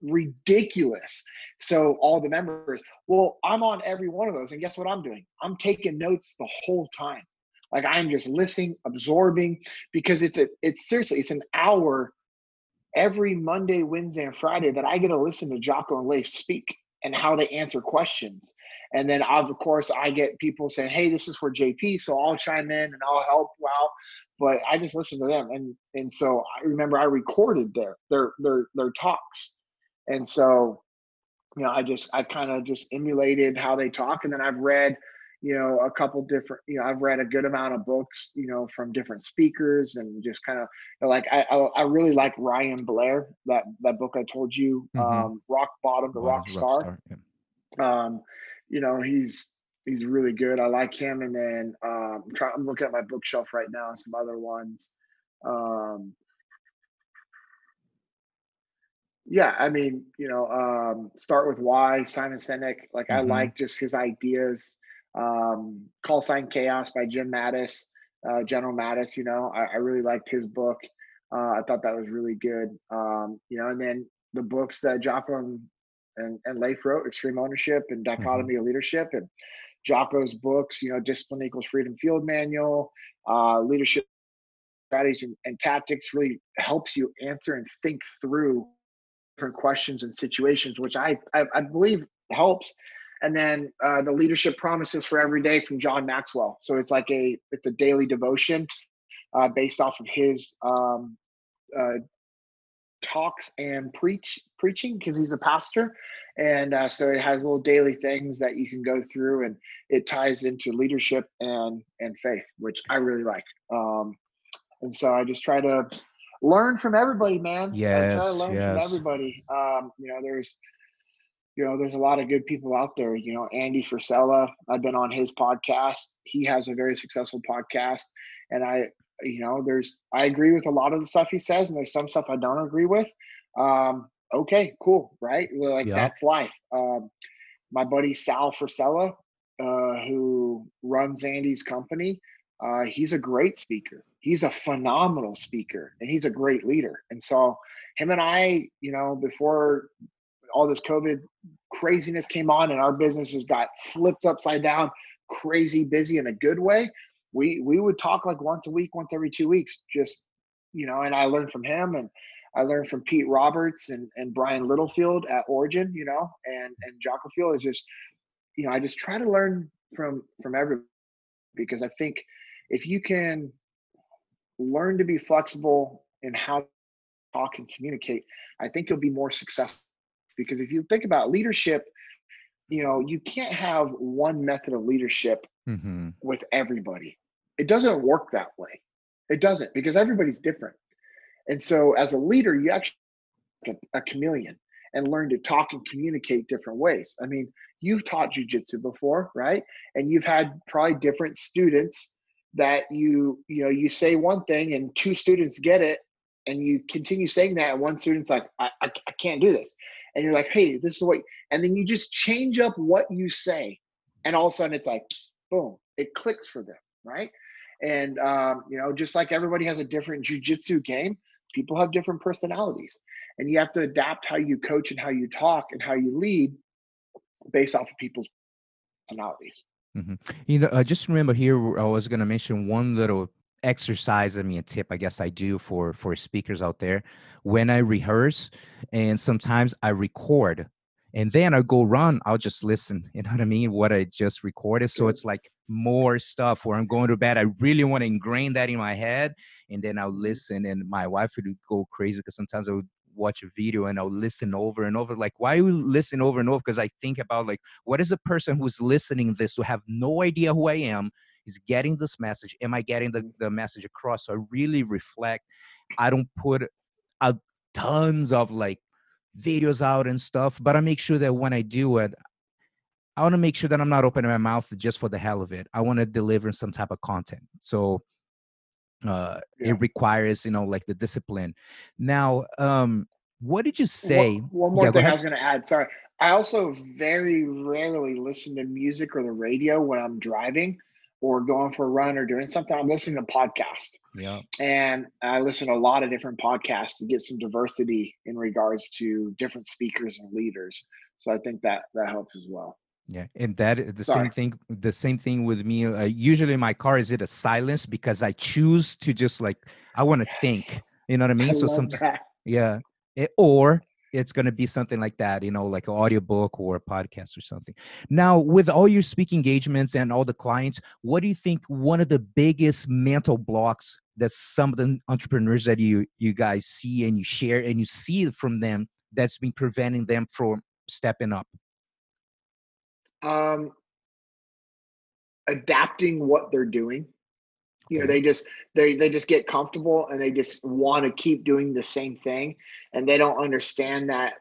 ridiculous. So all the members, well, I'm on every one of those, and guess what I'm doing? I'm taking notes the whole time. Like I'm just listening, absorbing, because it's a it's seriously it's an hour every Monday, Wednesday, and Friday that I get to listen to Jocko and Leif speak and how they answer questions. And then of course I get people saying, Hey, this is for JP, so I'll chime in and I'll help Well, But I just listen to them. And and so I remember I recorded their their their their talks and so you know i just i kind of just emulated how they talk and then i've read you know a couple different you know i've read a good amount of books you know from different speakers and just kind of you know, like I, I, I really like ryan blair that that book i told you mm-hmm. um rock bottom to rock, rock star, star yeah. um you know he's he's really good i like him and then um I'm, I'm looking at my bookshelf right now and some other ones um yeah, I mean, you know, um, start with why Simon Sinek. Like mm-hmm. I like just his ideas. Um, Call Sign Chaos by Jim Mattis, uh, General Mattis. You know, I, I really liked his book. Uh, I thought that was really good. Um, you know, and then the books that Jocko and, and, Leif wrote, Extreme Ownership and mm-hmm. Dichotomy mm-hmm. of Leadership, and Jocko's books. You know, Discipline Equals Freedom Field Manual, uh, Leadership Strategies and, and Tactics really helps you answer and think through different questions and situations, which I, I, I believe helps. And then uh, the leadership promises for every day from John Maxwell. So it's like a it's a daily devotion uh, based off of his um, uh, talks and preach preaching because he's a pastor and uh, so it has little daily things that you can go through and it ties into leadership and and faith which i really like um and so i just try to learn from everybody man yes, I try to learn yes. from everybody um you know there's you know there's a lot of good people out there you know andy frisella i've been on his podcast. He has a very successful podcast. And i you know there's i agree with a lot of the stuff he says and there's some stuff i don't agree with. Um okay cool right? Like Yeah. that's life. Um my buddy sal frisella uh who runs andy's company uh he's a great speaker. He's a phenomenal speaker and he's a great leader. And so him and i you know before all this covid craziness came on and our businesses got flipped upside down crazy busy in a good way we we would talk like once a week once every two weeks just you know and i learned from him and i learned from pete roberts and and brian littlefield at origin you know and and Jocko Field is just you know i just try to learn from from everybody because i think if you can learn to be flexible in how talk and communicate i think you'll be more successful because if you think about leadership you know you can't have one method of leadership hmm with everybody. It doesn't work that way. It doesn't because everybody's different. And so as a leader, you actually a, a chameleon and learn to talk and communicate different ways. I mean, you've taught jujitsu before, right? And you've had probably different students that you, you know, you say one thing and two students get it and you continue saying that and one student's like, I, I, I can't do this. And you're like, hey, this is what, and then you just change up what you say. And all of a sudden it's like, boom, it clicks for them, right? And um, you know, just like everybody has a different jujitsu game, people have different personalities, and you have to adapt how you coach and how you talk and how you lead based off of people's personalities. You know, uh, just remember here, I was going to mention one little exercise. I mean, a tip I guess I do for for speakers out there. When I rehearse, and sometimes I record, and then I go run. I'll just listen. [LAUGHS] You know what I mean? What I just recorded. So it's like more stuff where I'm going to bed. I really want to ingrain that in my head, and then I'll mm-hmm. listen. And my wife would go crazy because sometimes I would watch a video and I'll listen over and over. Like, why you listen over and over? Because I think about like, what is a person who's listening this who have no idea who I am is getting this message? Am I getting the, the message across? So I really reflect. I don't put out tons of like videos out and stuff, but I make sure that when I do it, I want to make sure that I'm not opening my mouth just for the hell of it. I want to deliver some type of content. So uh Yeah. it requires, you know, like the discipline. Now, um what did you say? One, one more Yeah, go thing I was going to add. Sorry. I also very rarely listen to music or the radio when I'm driving or going for a run or doing something. I'm listening to podcast. Yeah. and I listen to a lot of different podcasts to get some diversity in regards to different speakers and leaders. So I think that that helps as well. Yeah, and that the Sorry. same thing. The same thing with me. Uh, usually, in my car is it a silence because I choose to just like I want to think. You know what I mean? I so love some that. yeah, it, or it's gonna be something like that. You know, like an audiobook or a podcast or something. Now, with all your speaking engagements and all the clients, what do you think one of the biggest mental blocks that some of the entrepreneurs that you you guys see and you share and you see from them that's been preventing them from stepping up? Um, adapting what they're doing. You know, they just they they just get comfortable and they just want to keep doing the same thing, and they don't understand that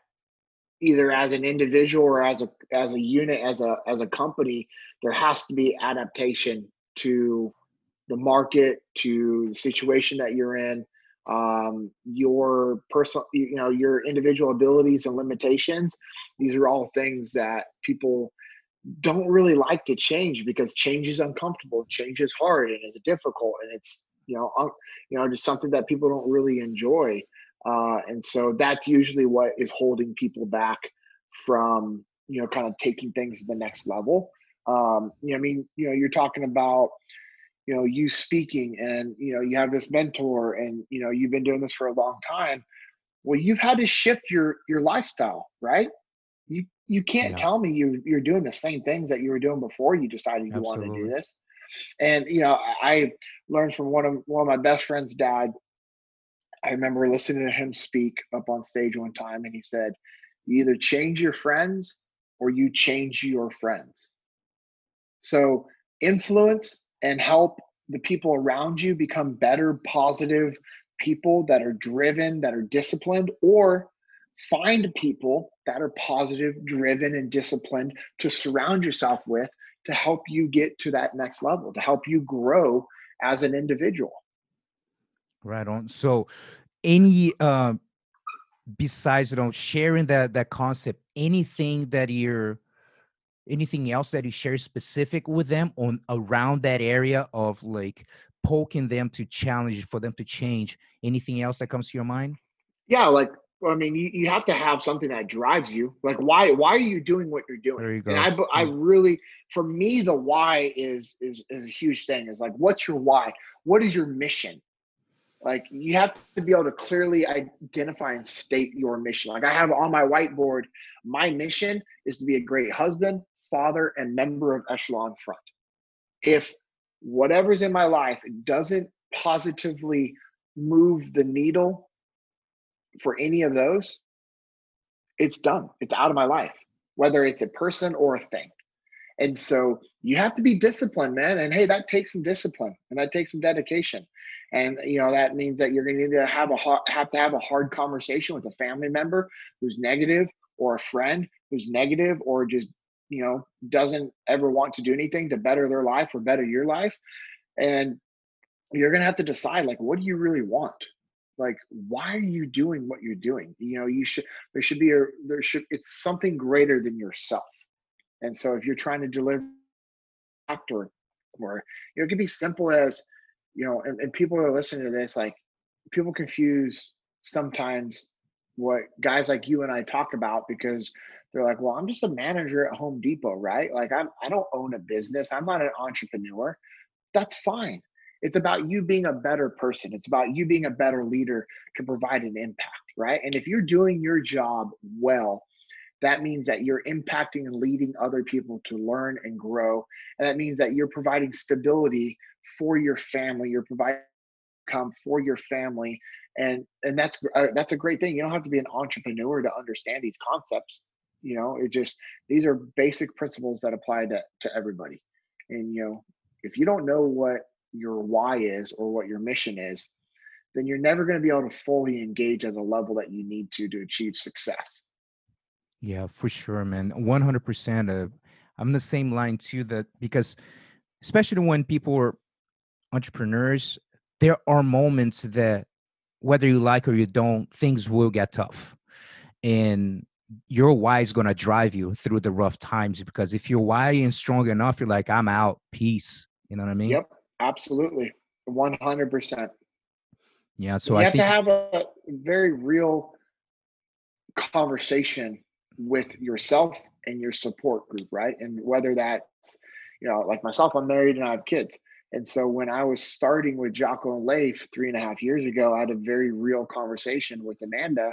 either as an individual or as a as a unit as a as a company there has to be adaptation to the market to the situation that you're in um, your personal you know your individual abilities and limitations. These are all things that people don't really like to change because change is uncomfortable change is hard and it's difficult and it's you know un, you know just something that people don't really enjoy uh, and so that's usually what is holding people back from you know kind of taking things to the next level. Um, you know i mean you know you're talking about you know you speaking and you know you have this mentor and you know you've been doing this for a long time. Well you've had to shift your your lifestyle right you can't Yeah. tell me you you're doing the same things that you were doing before you decided you wanted to do this and you know I- i learned from one of one of my best friend's dad I remember listening to him speak up on stage one time, and he said, You either change your friends or you change your friends. So, influence and help the people around you become better, positive people that are driven, that are disciplined, or find people that are positive, driven, and disciplined to surround yourself with to help you get to that next level, to help you grow as an individual. Right on. So, any uh, besides you know sharing that that concept, anything that you're anything else that you share specific with them on around that area of like poking them to challenge for them to change anything else that comes to your mind yeah like i mean you, you have to have something that drives you. Like why why are you doing what you're doing? There you go. And i i mm. really for me the why is is is a huge thing. Is like what's your why? What is your mission? Like you have to be able to clearly identify and state your mission. Like i have on my whiteboard my mission is to be a great husband father, and member of Echelon Front. If whatever's in my life doesn't positively move the needle for any of those, it's done. It's out of my life, whether it's a person or a thing. And so you have to be disciplined, man. And hey, that takes some discipline and that takes some dedication. And you know that means that you're going to either have a have to have a hard conversation with a family member who's negative, or a friend who's negative, or just you know doesn't ever want to do anything to better their life or better your life and you're going to have to decide like what do you really want like why are you doing what you're doing you know you should there should be a there should it's something greater than yourself and so if you're trying to deliver or or you know, it could be simple as you know and, and people are listening to this like people confuse sometimes what guys like you and I talk about because they're like, well, I'm just a manager at Home Depot, right? Like I'm I don't own a business. I'm not an entrepreneur. That's fine. It's about you being a better person. It's about you being a better leader to provide an impact, right? And if you're doing your job well, that means that you're impacting and leading other people to learn and grow. And that means that you're providing stability for your family. You're providing income for your family and and that's uh, that's a great thing you don't have to be an entrepreneur to understand these concepts you know it just these are basic principles that apply to, to everybody and you know if you don't know what your why is or what your mission is then you're never going to be able to fully engage at the level that you need to to achieve success. Yeah for sure man 100% uh, i'm the same line too that because especially when people are entrepreneurs there are moments that whether you like or you don't things will get tough. And your why is going to drive you through the rough times because if your why is strong enough you're like i'm out peace. You know what i mean? Yep absolutely 100% yeah so you I have think, to have a very real conversation with yourself and your support group right and whether that's you know like myself i'm married and i have kids and so when I was starting with Jocko and Leif three and a half years ago, I had a very real conversation with Amanda,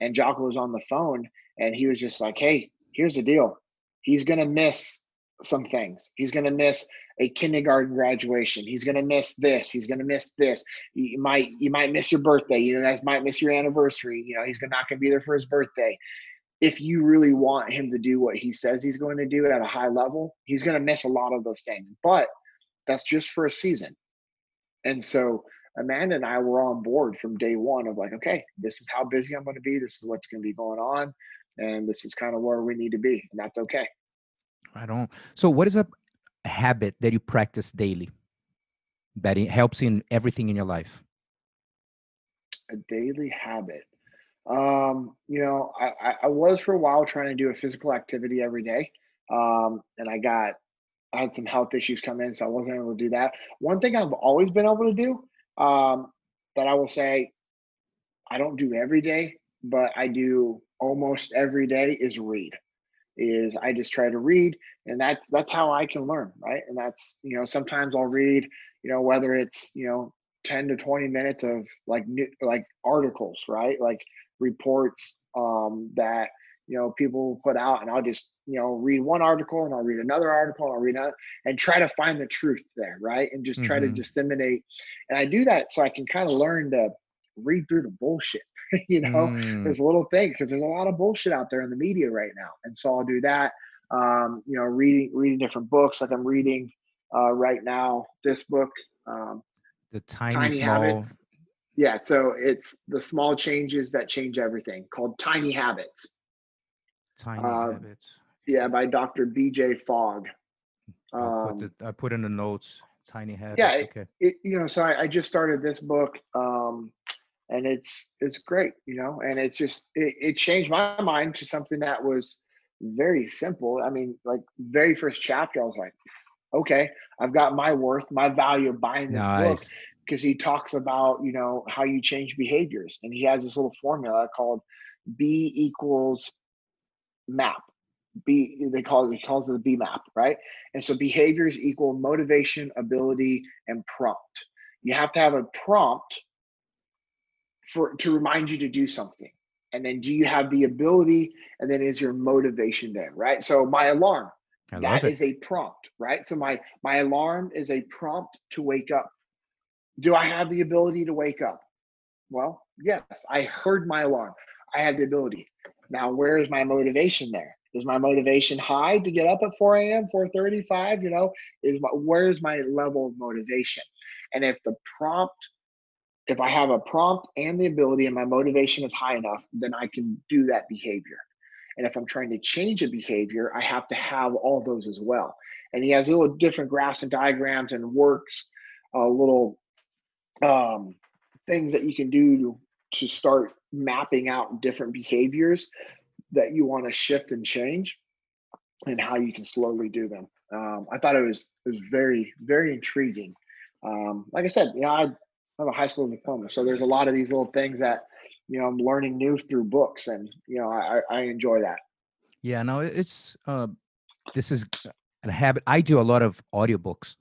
and Jocko was on the phone, and he was just like, "Hey, here's the deal. He's gonna miss some things. He's gonna miss a kindergarten graduation. He's gonna miss this. He's gonna miss this. You might you might miss your birthday. You know, that might miss your anniversary. You know, he's not gonna be there for his birthday." If you really want him to do what he says he's going to do at a high level, he's going to miss a lot of those things. But that's just for a season. And so Amanda and I were on board from day one of like, okay, this is how busy I'm going to be. This is what's going to be going on. And this is kind of where we need to be. And that's okay. I don't. So, what is a habit that you practice daily that it helps in everything in your life? A daily habit. Um, you know, I, I was for a while trying to do a physical activity every day. Um, and I got I had some health issues come in, so I wasn't able to do that. One thing I've always been able to do um, that I will say I don't do every day, but I do almost every day is read. Is I just try to read, and that's that's how I can learn, right? And that's you know sometimes I'll read, you know, whether it's you know 10 to 20 minutes of like new, like articles, right? Like reports um, that you know people put out and i'll just you know read one article and i'll read another article and i'll read another and try to find the truth there right and just try mm-hmm. to disseminate and i do that so i can kind of learn to read through the bullshit. [LAUGHS] you know, Mm, there's a little thing because there's a lot of bullshit out there in the media right now, and so I'll do that. Um, you know, reading reading different books. Like I'm reading uh, right now this book, um, the tiny, Tiny small. Habits. Yeah, so it's the small changes that change everything, called Tiny Habits. Tiny uh, habits. Yeah, by Dr. B.J. Fogg. Um, put the, I put in the notes. Tiny habits. yeah, it- it, you know, so I, I just started this book, um, and it's it's great, you know, and it's just it, it changed my mind to something that was very simple. I mean, like very first chapter, I was like, okay, I've got my worth, my value of buying this book because he talks about you know how you change behaviors, and he has this little formula called B equals map. B they call it he calls it the B map, right? And so behaviors equal motivation, ability, and prompt. You have to have a prompt for to remind you to do something. And then do you have the ability? And then is your motivation there, right? So my alarm, I that is a prompt, right? So my my alarm is a prompt to wake up. Do I have the ability to wake up? Well, yes, I heard my alarm. I have the ability. Now, where is my motivation there? Is my motivation high to get up at 4 a.m., 4:35? You know, is my where's my level of motivation? And if the prompt, if I have a prompt and the ability and my motivation is high enough, then I can do that behavior. And if I'm trying to change a behavior, I have to have all those as well. And he has little different graphs and diagrams and works uh, little um, things that you can do to, start mapping out different behaviors that you want to shift and change and how you can slowly do them. Um, I thought it was it was very very intriguing. Um, like I said, you know, I have a high school diploma, so there's a lot of these little things that you know I'm learning new through books, and you know I, I I enjoy that. Yeah, no, it's uh this is a habit. I do a lot of audiobooks,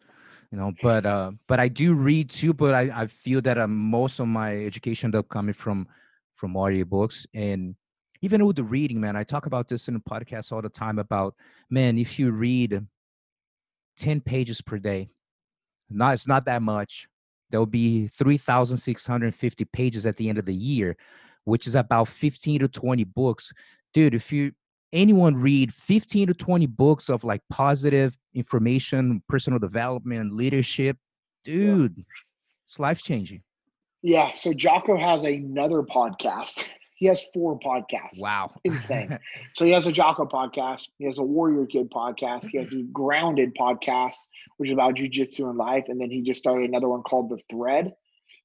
you know, but uh but I do read too, but I, I feel that uh, most of my education though coming from from audiobooks and even with the reading, man, I talk about this in the podcast all the time about man, if you read 10 pages per day, not it's not that much. There'll be 3,650 pages at the end of the year, which is about 15 to 20 books. Dude, if you anyone read 15 to 20 books of like positive information, personal development, leadership, dude, it's life changing. Yeah. So Jocko has another podcast. [LAUGHS] He has four podcasts. Wow. Insane. [LAUGHS] So he has a Jocko podcast. He has a Warrior Kid podcast. He has a Grounded podcast, which is about jujitsu and life. And then he just started another one called The Thread.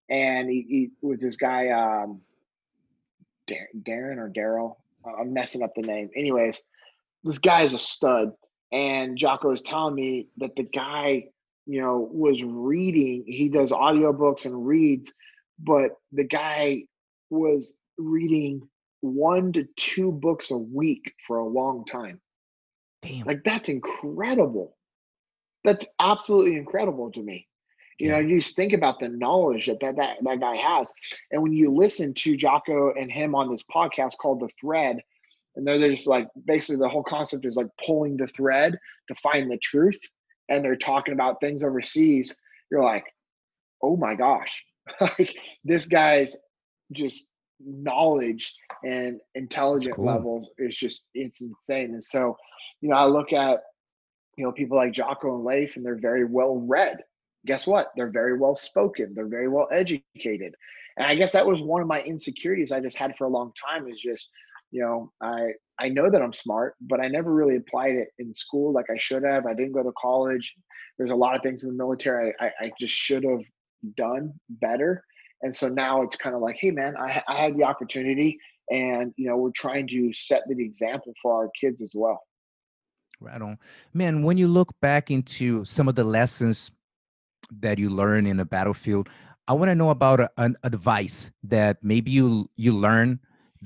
And he, he was this guy, um, Dar- Darren or Daryl. I'm messing up the name. Anyways, this guy is a stud. And Jocko was telling me that the guy, you know, was reading, he does audiobooks and reads, but the guy was reading one to two books a week for a long time. Damn. Like that's incredible. That's absolutely incredible to me. You know, you just think about the knowledge that that, that that guy has. And when you listen to Jocko and him on this podcast called The Thread, and they're they're just like basically the whole concept is like pulling the thread to find the truth. And they're talking about things overseas. You're like, oh my gosh, [LAUGHS] like this guy's just knowledge and intelligent cool. level is just it's insane. And so, you know, I look at you know people like Jocko and Leif, and they're very well read. Guess what? They're very well spoken. They're very well educated. And I guess that was one of my insecurities I just had for a long time. Is just you know I I know that I'm smart, but I never really applied it in school like I should have. I didn't go to college. There's a lot of things in the military I, I, I just should have done better. And so now it's kind of like, hey man, I, I had the opportunity, and you know we're trying to set the example for our kids as well. Right on. Man, when you look back into some of the lessons that you learn in the battlefield, I want to know about a, an advice that maybe you you learn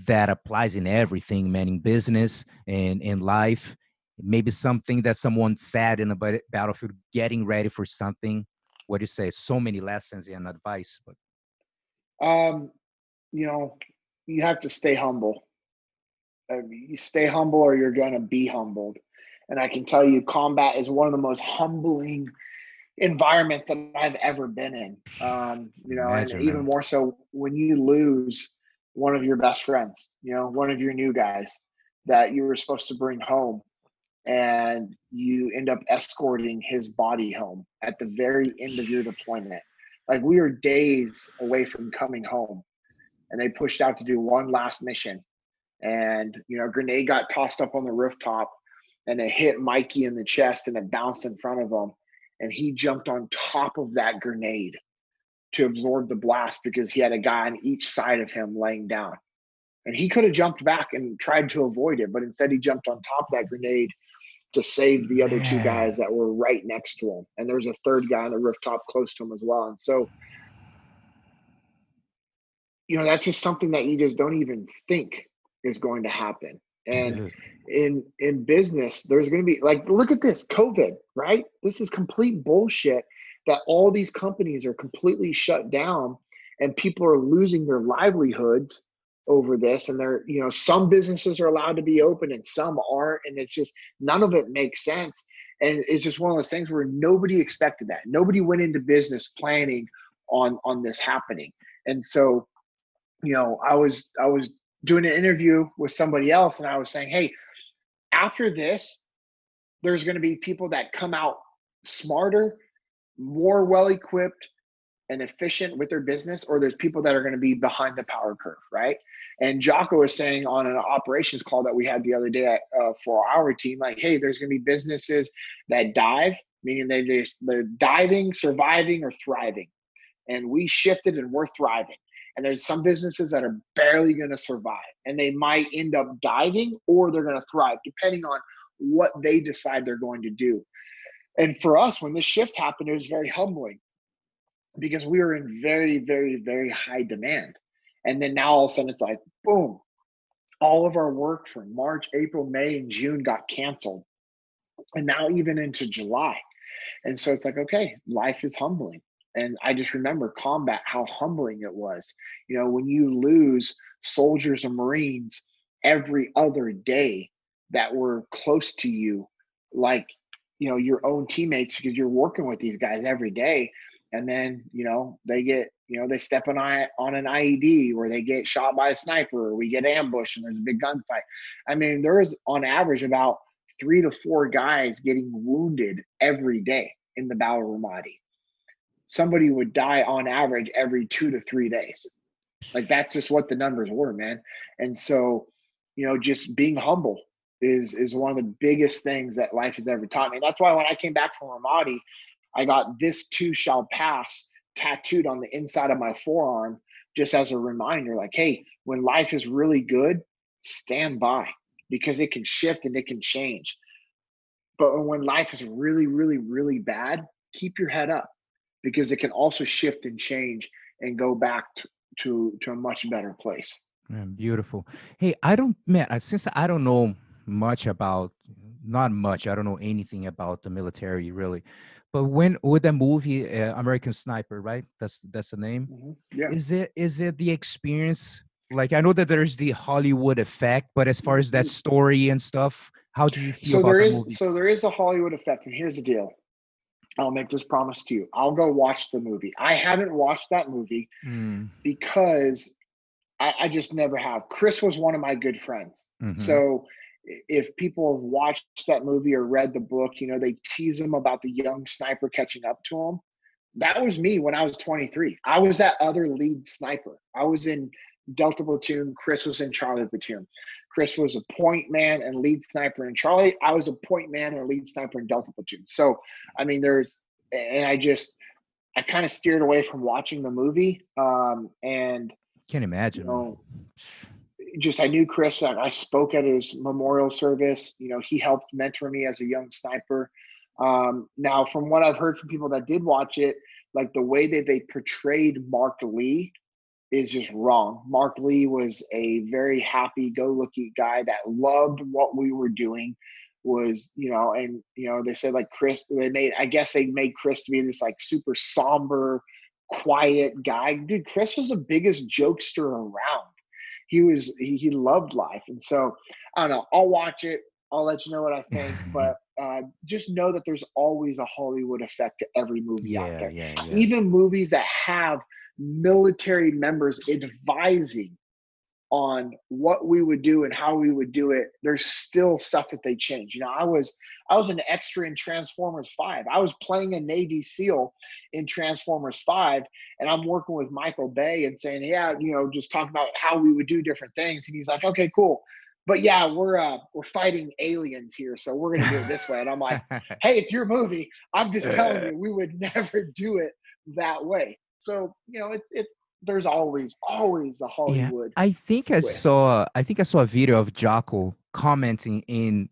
that applies in everything, man, in business and in life. Maybe something that someone said in a battlefield, getting ready for something. What do you say? So many lessons and advice, but Um, you know, you have to stay humble. Uh, you stay humble, or you're gonna be humbled. And I can tell you, combat is one of the most humbling environments that I've ever been in. Um, you know, Imagine, and even man. more so when you lose one of your best friends, you know, one of your new guys that you were supposed to bring home and you end up escorting his body home at the very end of your deployment. Like we were days away from coming home and they pushed out to do one last mission. And, you know, a grenade got tossed up on the rooftop and it hit Mikey in the chest and it bounced in front of him. And he jumped on top of that grenade to absorb the blast because he had a guy on each side of him laying down. And he could have jumped back and tried to avoid it, but instead he jumped on top of that grenade to save the other two guys that were right next to him. And there was a third guy on the rooftop close to him as well. And so, you know, that's just something that you just don't even think is going to happen. And in in business, there's going to be like, look at this COVID, right? This is complete bullshit that all these companies are completely shut down and people are losing their livelihoods over this and they're you know some businesses are allowed to be open and some aren't and it's just none of it makes sense. And it's just one of those things where nobody expected that. Nobody went into business planning on on this happening. And so you know i was i was doing an interview with somebody else and i was saying hey after this there's going to be people that come out smarter more well equipped and efficient with their business, or there's people that are going to be behind the power curve, right? And Jocko was saying on an operations call that we had the other day uh, for our team, like, hey, there's going to be businesses that dive, meaning they just they're diving, surviving, or thriving, and we shifted and we're thriving. And there's some businesses that are barely going to survive, and they might end up diving or they're going to thrive, depending on what they decide they're going to do. And for us, when this shift happened, it was very humbling because we were in very, very, very high demand. And then now all of a sudden it's like, boom, all of our work from March, April, May, and June got canceled. And now even into July. And so it's like, okay, life is humbling. And I just remember combat, how humbling it was. You know, when you lose soldiers and Marines every other day that were close to you, like, you know, your own teammates, because you're working with these guys every day and then you know they get you know they step on on an IED or they get shot by a sniper or we get ambushed and there's a big gunfight. I mean, there's on average about three to four guys getting wounded every day in the Battle of Ramadi. Somebody would die on average every two to three days. Like that's just what the numbers were, man. And so, you know, just being humble is is one of the biggest things that life has ever taught me. That's why when I came back from Ramadi, I got this too shall pass tattooed on the inside of my forearm just as a reminder like, hey, when life is really good, stand by because it can shift and it can change. But when life is really, really, really bad, keep your head up because it can also shift and change and go back to, to, to a much better place. Man, beautiful. Hey, I don't, man, since I don't know much about, not much, I don't know anything about the military really. But when with the movie uh, American Sniper, right? That's that's the name. Yeah. Is it is it the experience? Like I know that there's the Hollywood effect, but as far as that story and stuff, how do you feel so about there the movie? so there is a hollywood effect and here's the deal i'll make this promise to you i'll go watch the movie i haven't watched that movie Mm, because i, I just never have chris was one of my good friends mhm. so i- if people have watched that movie or read the book you know they tease him about the young sniper catching up to him that was me when i was 23 i was that other lead sniper. I was in delta platoon chris was in charlie platoon. Chris was a point man and lead sniper in charlie. I was a point man and lead sniper in delta platoon. So i mean there's and i just i kind of steered away from watching the movie um and Can't imagine. you know, just I knew Chris. I, I spoke at his memorial service. You know, he helped mentor me as a young sniper. Um, now, from what I've heard from people that did watch it, like the way that they portrayed Mark Lee is just wrong. Mark Lee was a very happy-go-lucky guy that loved what we were doing. Was you know, and you know, they said like Chris. They made. I guess they made Chris to be this like super somber, quiet guy. Dude, Chris was the biggest jokester around he was he, he loved life and so i don't know i'll watch it I'll let you know what I [LAUGHS] think. but uh, just know that there's always a Hollywood effect to every movie yeah, out there. yeah, yeah. Even movies that have military members advising on what we would do and how we would do it there's still stuff that they change. You know i was i was an extra in transformers 5 i was playing a navy seal in transformers 5 and i'm working with michael bay and saying yeah you know just talk about how we would do different things. And he's like okay cool. But yeah we're uh we're fighting aliens here so we're gonna do it this way. And i'm like [LAUGHS] hey it's your movie. I'm just telling you we would [LAUGHS] never do it that way. So you know it's it's there's always always a Hollywood. Yeah, I think I saw I think I saw a video of Jocko commenting in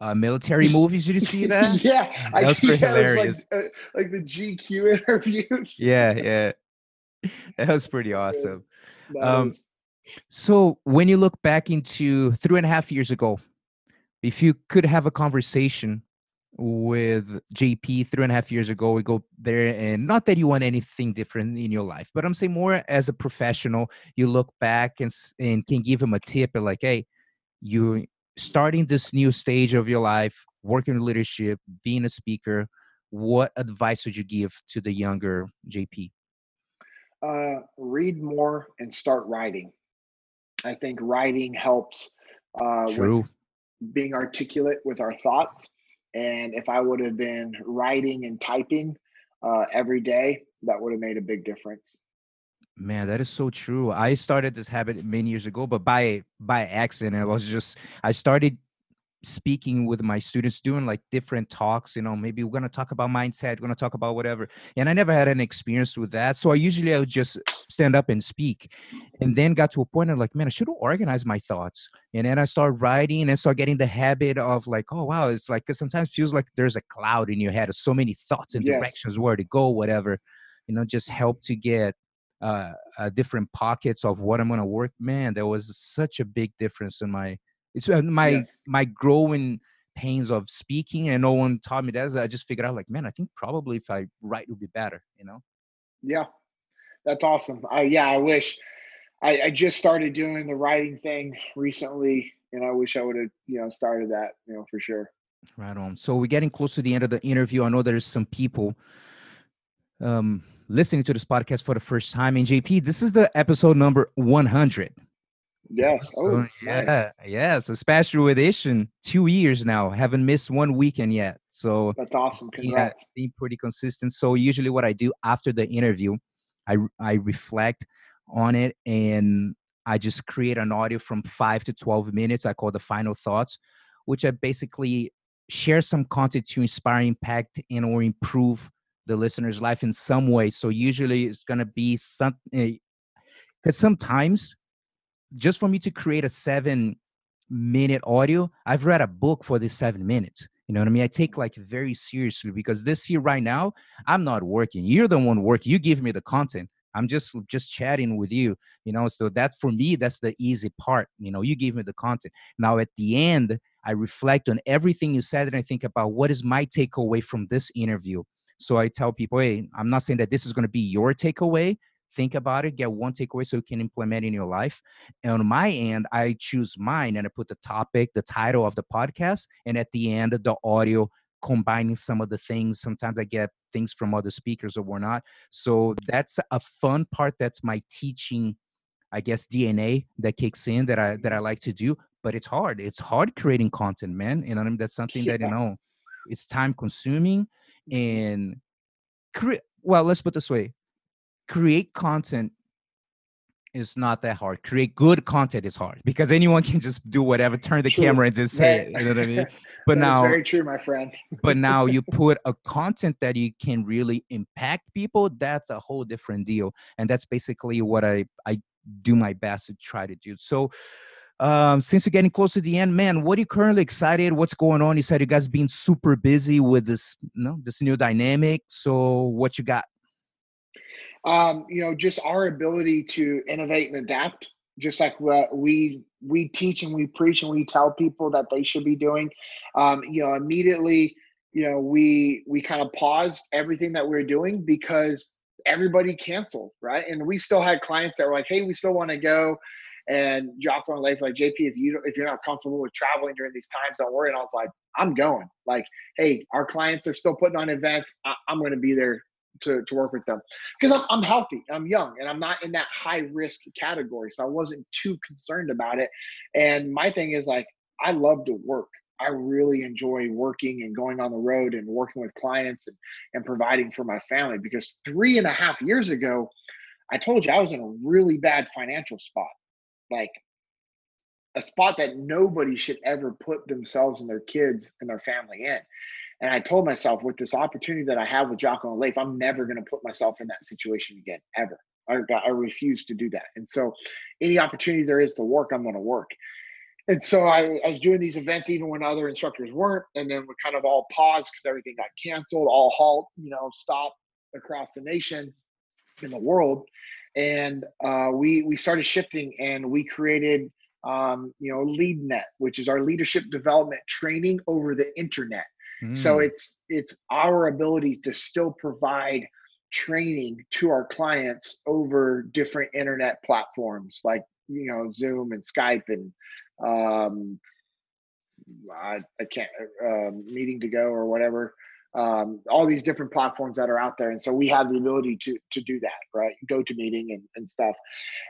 uh, military movies. Did you see [LAUGHS] that? yeah, that I was [LAUGHS] pretty hilarious. Like, uh, like, the GQ [LAUGHS] interviews. Yeah, yeah, that was pretty awesome. Um, so when you look back into three and a half years ago, if you could have a conversation with JP three and a half years ago. We go there, and not that you want anything different in your life, but I'm saying more as a professional, you look back and and can give him a tip, and like, hey, you starting this new stage of your life, working in leadership, being a speaker. What advice would you give to the younger JP? Uh, read more and start writing. I think writing helps uh, True. with being articulate with our thoughts and if I would have been writing and typing uh, every day, that would have made a big difference. Man, that is so true. I started this habit many years ago, but by by accident. I was just I started speaking with my students doing like different talks you know maybe we're going to talk about mindset we're going to talk about whatever and i never had an experience with that so i usually i would just stand up and speak and then got to a point of like man i should organize my thoughts and then i start writing and start getting the habit of like oh wow it's like because sometimes feels like there's a cloud in your head of so many thoughts and Yes. directions where to go whatever you know just help to get uh, uh different pockets of what i'm going to work man there was such a big difference in my it's uh, my Yes. my growing pains of speaking and no one taught me that. so I just figured out like, man, I think probably if I write it would be better, you know? Yeah, that's awesome. I yeah, I wish I, I just started doing the writing thing recently, and I wish I would have you know started that you know for sure. Right on. So we're getting close to the end of the interview. I know there's some people um listening to this podcast for the first time. And JP, this is the episode number 100. Yes. So, Oh, yeah, nice. yeah. So special edition, two years now. Haven't missed one weekend yet. So That's awesome. yeah, Congrats. being pretty consistent. So usually, what I do after the interview, I I reflect on it and I just create an audio from five to twelve minutes. I call the final thoughts, which I basically share some content to inspire, impact, and or improve the listener's life in some way. So usually, it's gonna be something eh, because sometimes just for me to create a seven minute audio, I've read a book for this seven minutes. You know what I mean? I take like very seriously because this here right now, I'm not working. You're the one working. You give me the content. I'm just just chatting with you, you know. So that for me, that's the easy part. You know, you give me the content. Now at the end, I reflect on everything you said and I think about what is my takeaway from this interview. So I tell people, hey, I'm not saying that this is going to be your takeaway. Think about it, get one takeaway so you can implement in your life. And on my end, I choose mine and I put the topic, the title of the podcast, and at the end, the audio combining some of the things. Sometimes I get things from other speakers or whatnot. So that's a fun part. That's my teaching, I guess, DNA that kicks in that I that I mm-hmm. like to do. But it's hard. It's hard creating content, man. You know what I mean? That's something that you know, it's time consuming mm-hmm. and create. Well, let's put it this way: create content is not that hard. Create good content is hard because anyone can just do whatever, turn the True. camera and just say it. You know what I mean? [LAUGHS] But now, very true, my friend. [LAUGHS] but now you put a content that you can really impact people. That's a whole different deal, and that's basically what I I do my best to try to do. So. Um, since you're getting close to the end, man, what are you currently excited? What's going on? You said you guys been super busy with this, you know, this new dynamic. So what you got? Um, you know, just our ability to innovate and adapt, just like what we we teach and we preach and we tell people that they should be doing. Um, you know, immediately, you know, we we kind of paused everything that we are doing because everybody canceled, right? And we still had clients that were like, "Hey, we still want to go," And Jocko and Leif like JP, if you if you're not comfortable with traveling during these times, don't worry. And I was like, I'm going. Like, hey, our clients are still putting on events. I, am going to be there to, to work with them. Because I'm, I'm healthy i'm young and i'm not in that high risk category so i wasn't too concerned about it. And my thing is like i love to work. I really enjoy working and going on the road and working with clients and, and providing for my family because three and a half years ago i told you i was in a really bad financial spot. Like a spot that nobody should ever put themselves and their kids and their family in and I told myself with this opportunity that I have with Jocko and Leif, I'm never going to put myself in that situation again, ever. I, I refuse to do that. And so any opportunity there is to work, I'm going to work. And so I, I, was doing these events even when other instructors weren't. And then we kind of all paused because everything got canceled, all halt, you know, stop across the nation in the world. And uh, we we started shifting and we created um, you know LeadNet, which is our leadership development training over the internet. So mm. it's it's our ability to still provide training to our clients over different internet platforms like you know Zoom and Skype and um, I, I can't uh, meeting to go or whatever um, all these different platforms that are out there. And so we have the ability to to do that, right? GoToMeeting and, and stuff.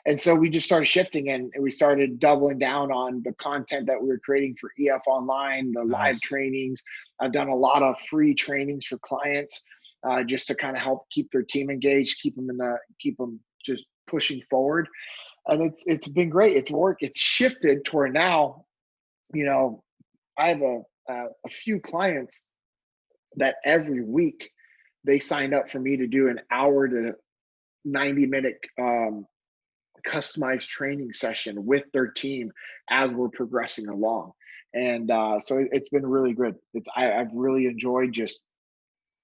And so we just started shifting and we started doubling down on the content that we were creating for EF Online, the nice. live trainings. I've done a lot of free trainings for clients uh, just to kind of help keep their team engaged, keep them in the keep them just pushing forward. And it's it's been great. It's worked. It's shifted toward now, you know, I have a a, a few clients that every week they signed up for me to do an hour to 90 minute um, customized training session with their team as we're progressing along. And uh, so it, has been really good. It's I, I've really enjoyed just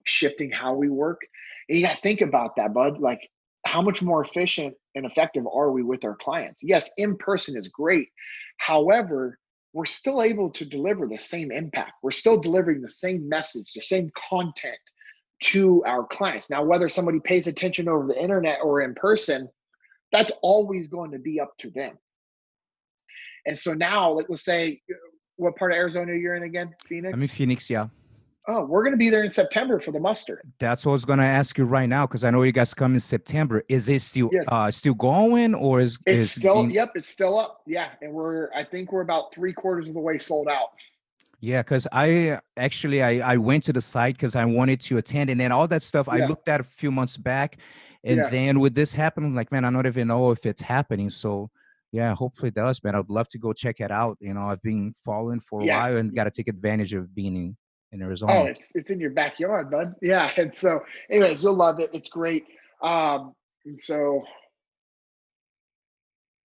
shifting how we work. And you got to think about that, bud. Like, how much more efficient and effective are we with our clients? Yes, in person is great. However, we're still able to deliver the same impact. We're still delivering the same message, the same content to our clients. Now, whether somebody pays attention over the internet or in person, that's always going to be up to them. And so now, like, let's say, uh, what part of Arizona you're in again? Phoenix? I'm in Phoenix, yeah. Oh, we're going to be there in September for the muster. That's what I was going to ask you right now because I know you guys come in September. Is it still yes. uh still going or is it's is still? Being... Yep, it's still up. Yeah, and we're I think we're about three quarters of the way sold out. Yeah, because I actually I I went to the site because I wanted to attend, and then all that stuff yeah. I looked at a few months back, and yeah. then with this happening, like man, I don't even know if it's happening. So yeah, hopefully it does, man. I'd love to go check it out. You know, I've been following for a yeah. while and got to take advantage of being in in Arizona. Oh, it's it's in your backyard, bud. Yeah. And so, anyways, you'll love it. It's great. Um, and so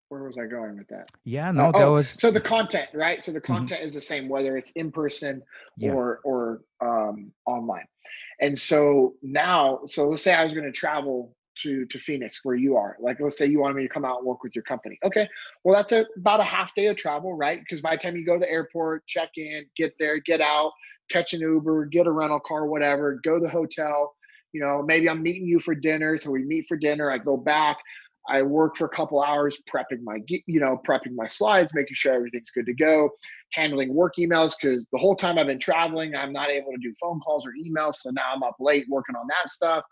where was I going with that? Yeah, no, uh, that oh, was so the content, right? So the mm-hmm. content mm-hmm. is the same whether it's in person yeah. or or um, online. And so now, so let's say I was going to travel to to Phoenix where you are. Like let's say you wanted me to come out and work with your company. Okay. Well, that's a, about a half day of travel, right? Because by the time you go to the airport, check in, get there, get out, catch an Uber, get a rental car, whatever, go to the hotel. You know, maybe I'm meeting you for dinner. So we meet for dinner. I go back. I work for a couple hours prepping my, you know, prepping my slides, making sure everything's good to go, handling work emails because the whole time I've been traveling, I'm not able to do phone calls or emails. So now I'm up late working on that stuff.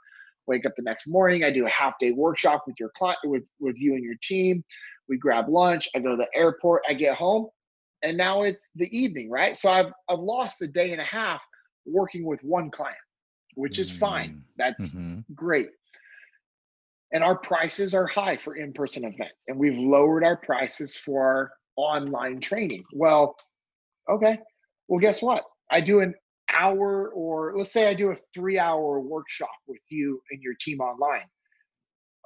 Wake up the next morning. I do a half day workshop with your client, with with you and your team. We grab lunch. I go to the airport. I get home and now it's the evening, right? So I've I've lost a day and a half working with one client, which is mm-hmm. fine. That's mm-hmm. great. And our prices are high for in-person events, and we've lowered our prices for our online training. Well, okay. Well, guess what? I do an hour, or let's say I do a three-hour workshop with you and your team online.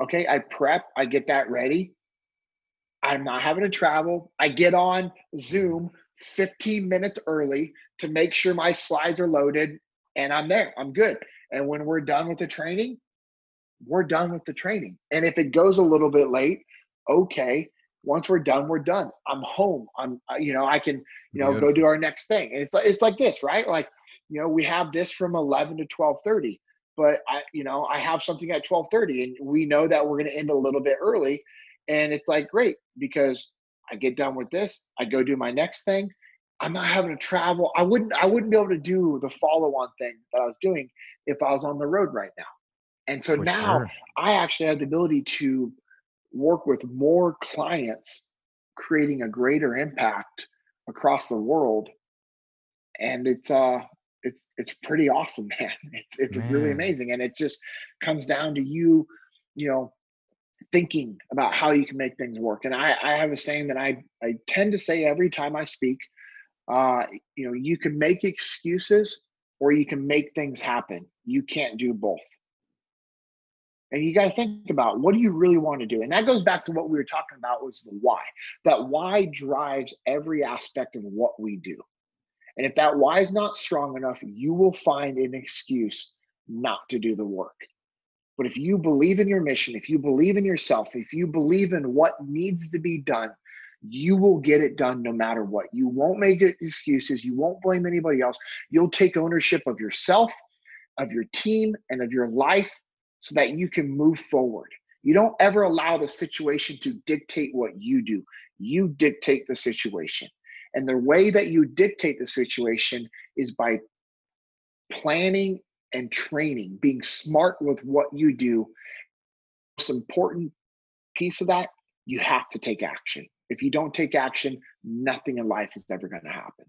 Okay, I prep, I get that ready. I'm not having to travel. I get on Zoom 15 minutes early to make sure my slides are loaded and I'm there. I'm good. And when we're done with the training, we're done with the training. And if it goes a little bit late, okay. Once we're done, we're done. I'm home. I'm, you know, I can, you know, Beautiful. go do our next thing. And it's like, it's like this, right? Like, you know, we have this from 11 to 1230, but I, you know, I have something at 1230 and we know that we're going to end a little bit early And it's like, great, because I get done with this, I go do my next thing. I'm not having to travel. I wouldn't I wouldn't be able to do the follow-on thing that I was doing if I was on the road right now. And so For now sure. I actually have the ability to work with more clients, creating a greater impact across the world. And it's uh it's it's pretty awesome, [LAUGHS] man. It's it's really amazing. And it just comes down to you, you know, thinking about how you can make things work. And I, I have a saying that I, I tend to say every time I speak, uh, you know, you can make excuses or you can make things happen. You can't do both. And you got to think about what do you really want to do? And that goes back to what we were talking about was the why. That why drives every aspect of what we do. And if that why is not strong enough, you will find an excuse not to do the work. But if you believe in your mission, if you believe in yourself, if you believe in what needs to be done, you will get it done no matter what. You won't make excuses. You won't blame anybody else. You'll take ownership of yourself, of your team, and of your life so that you can move forward. You don't ever allow the situation to dictate what you do, you dictate the situation. And the way that you dictate the situation is by planning and training, being smart with what you do. Most important piece of that, you have to take action. If you don't take action, nothing in life is ever going to happen.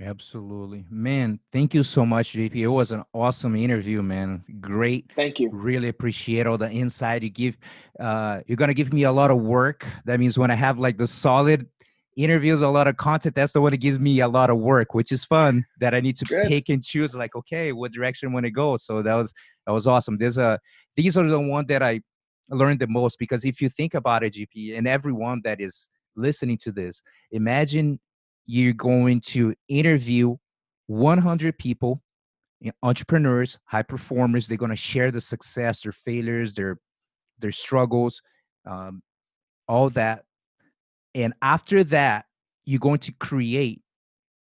Absolutely. Man, thank you so much, JP. It was an awesome interview, man. Great. Thank you. Really appreciate all the insight you give. Uh, you're gonna give me a lot of work. That means when I have like the solid interviews, a lot of content, that's the one that gives me a lot of work, which is fun. That I need to Good. pick and choose. Like, okay, what direction want to go? So that was that was awesome. There's a these are the one that I learned the most because if you think about it, JP, and everyone that is listening to this, imagine you're going to interview 100 people entrepreneurs high performers they're going to share the success their failures their their struggles um, all that and after that you're going to create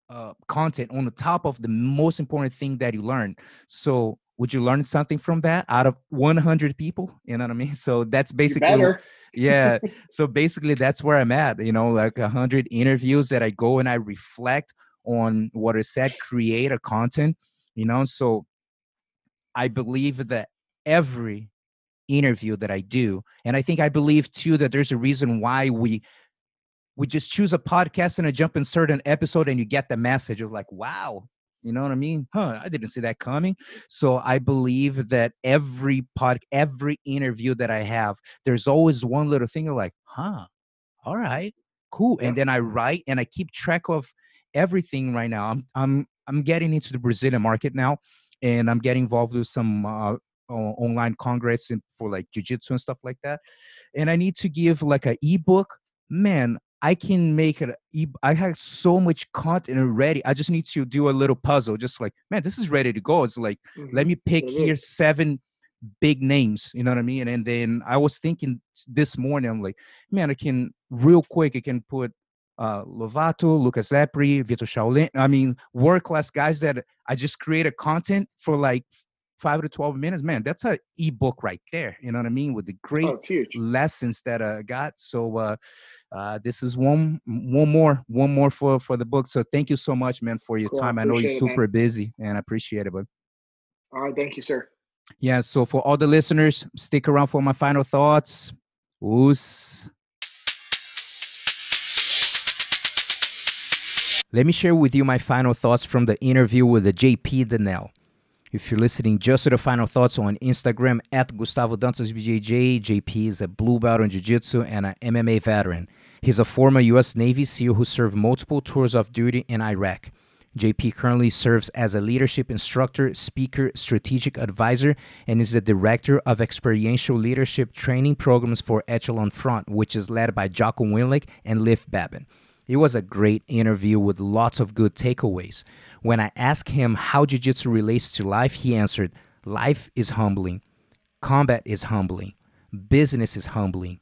uh, content on the top of the most important thing that you learn so would you learn something from that out of 100 people? You know what i mean? So that's basically yeah. [LAUGHS] So basically that's where i'm at you know like a hundred interviews that i go and i reflect on what is said create a content you know? So i believe that every interview that i do and i think i believe too that there's a reason why we we just choose a podcast and a jump insert an episode and you get the message of like wow. You know what i mean? Huh i didn't see that coming. So i believe that every pod every interview that i have there's always one little thing of like huh all right cool. And then i write and i keep track of everything right now. I'm i'm i'm getting into the brazilian market now and i'm getting involved with some uh, online congress and for like jiu-jitsu and stuff like that. And i need to give like a ebook. Man i can make it I have so much content already i just need to do a little puzzle just like man this is ready to go. It's like let Mhm. me pick it here seven big names you know what i mean? And then i was thinking this morning i'm like man i can real quick i can put uh lovato lucas lepri vitor shaolin i mean world class guys that i just created content for like five to 12 minutes man that's a ebook right there you know what i mean with the great Oh, lessons that I got. So uh, uh, this is one one more one more for for the book. So thank you so much, man, for your Cool, time. I know you're appreciate it, super busy, and I appreciate it. But All right. Thank you, sir. yeah, so for all the listeners, stick around for my final thoughts. Oos. Let me share with you my final thoughts from the interview with the JP Dinnell. If you're listening just to the final thoughts on Instagram at Gustavo Dantas BJJ, JP is a blue belt in Jiu Jitsu and an MMA veteran. He's a former U.S. Navy SEAL who served multiple tours of duty in Iraq. JP currently serves as a leadership instructor, speaker, strategic advisor, and is the director of experiential leadership training programs for Echelon Front, which is led by Jocko Willink and Leif Babin. It was a great interview with lots of good takeaways. When I asked him how Jiu Jitsu relates to life, he answered, Life is humbling, combat is humbling, business is humbling,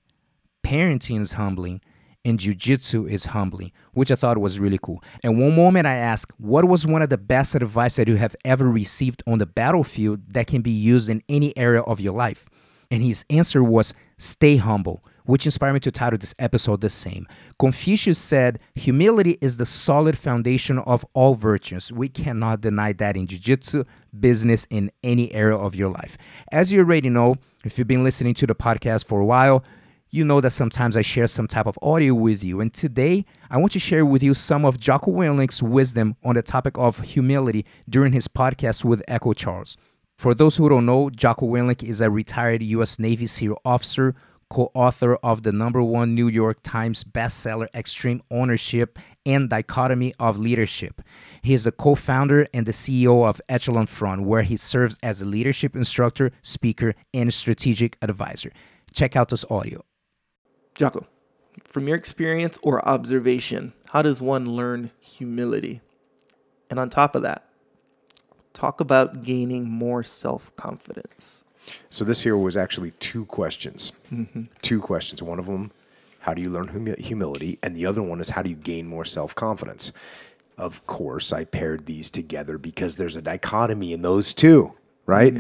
parenting is humbling, and Jiu-Jitsu is humbling, which I thought was really cool. And one moment I asked, what was one of the best advice that you have ever received on the battlefield that can be used in any area of your life? And his answer was, stay humble, which inspired me to title this episode the same. Confucius said, Humility is the solid foundation of all virtues. We cannot deny that in jiu jitsu, business, in any area of your life. As you already know, if you've been listening to the podcast for a while, you know that sometimes I share some type of audio with you. And today, I want to share with you some of Jocko Willink's wisdom on the topic of humility during his podcast with Echo Charles. For those who don't know, Jocko Willink is a retired U.S. Navy SEAL officer, co author of the number one New York Times bestseller, Extreme Ownership and Dichotomy of Leadership. He is a co founder and the CEO of Echelon Front, where he serves as a leadership instructor, speaker, and strategic advisor. Check out this audio. Jocko, from your experience or observation, how does one learn humility? And on top of that, talk about gaining more self confidence. So this here was actually two questions. Mm-hmm. Two questions. One of them, how do you learn humi- humility? And the other one is how do you gain more self confidence? Of course, I paired these together because there's a dichotomy in those two, right?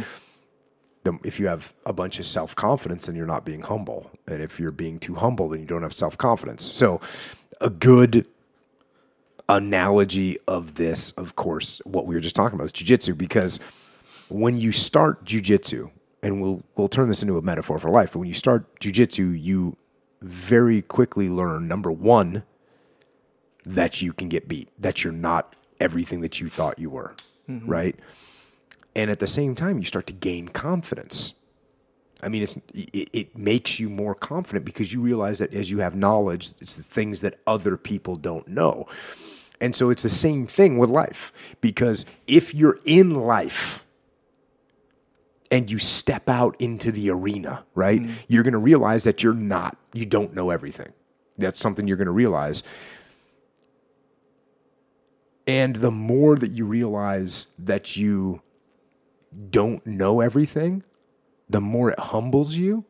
The, if you have a bunch of self confidence, then you're not being humble. And if you're being too humble, then you don't have self confidence. So, a good analogy of this, of course, what we were just talking about is jujitsu, because when you start jujitsu, and we'll we'll turn this into a metaphor for life, but when you start jujitsu, you very quickly learn number one that you can get beat, that you're not everything that you thought you were, mm-hmm. right? And at the same time, you start to gain confidence. I mean, it's it, it makes you more confident because you realize that as you have knowledge, it's the things that other people don't know. And so it's the same thing with life because if you're in life and you step out into the arena, right, mm-hmm. you're going to realize that you're not, you don't know everything. That's something you're going to realize. And the more that you realize that you don't know everything, the more it humbles you,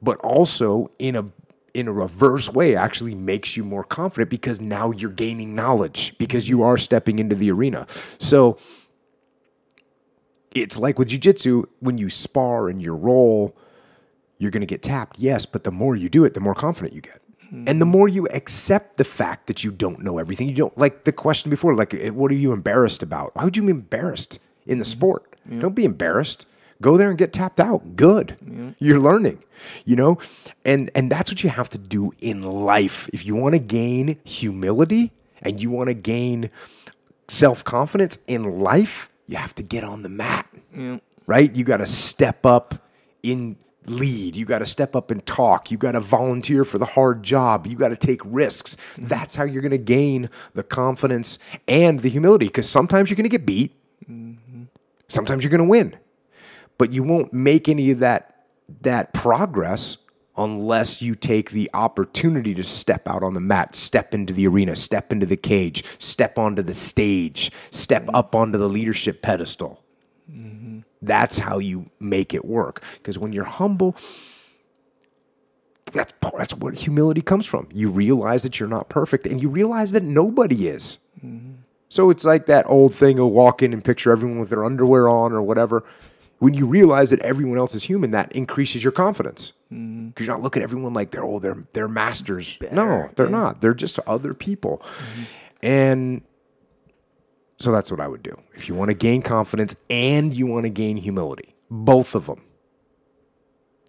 but also in a in a reverse way actually makes you more confident because now you're gaining knowledge because you are stepping into the arena. So it's like with jiu-jitsu when you spar and you roll you're going to get tapped yes but the more you do it the more confident you get. And the more you accept the fact that you don't know everything you don't like the question before like eh, what are you embarrassed about? Why would you be embarrassed in the sport? Don't be embarrassed. Go there and get tapped out. Good. You're learning you know? And and that's what you have to do in life. If you want to gain humility and you want to gain self-confidence in life you have to get on the mat. Right? You got to step up in lead. You got to step up and talk. You got to volunteer for the hard job. You got to take risks. That's how you're going to gain the confidence and the humility because sometimes you're going to get beat. Sometimes you're going to win. But you won't make any of that that progress unless you take the opportunity to step out on the mat, step into the arena, step into the cage, step onto the stage, step mm-hmm. up onto the leadership pedestal. Mm-hmm. That's how you make it work. Because when you're humble, that's part- that's where humility comes from. You realize that you're not perfect, and you realize that nobody is. Mm-hmm. So it's like that old thing of walk in and picture everyone with their underwear on or whatever. When you realize that everyone else is human, that increases your confidence mm-hmm. because you're not looking at everyone like they're oh they're they're masters. no, they're not. They're just other people, mm-hmm. and so that's what I would do if you want to gain confidence and you want to gain humility. Both of them.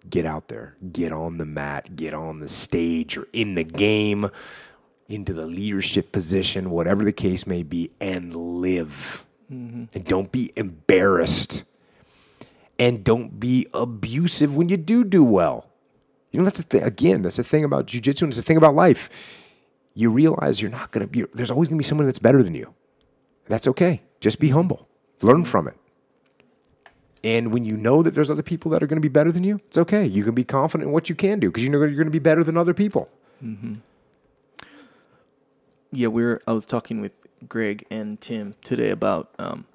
Get out there, get on the mat, get on the stage or in the game, into the leadership position, whatever the case may be, and live. Mm-hmm. And don't be embarrassed. And don't be abusive when you do do well. You know, that's the thing. Again, that's the thing about jujitsu and it's the thing about life. You realize you're not going to be, there's always going to be someone that's better than you. That's okay. Just be humble, learn from it. And when you know that there's other people that are going to be better than you, it's okay. You can be confident in what you can do because you know you're going to be better than other people. yeah, we are I was talking with Greg and Tim today about um,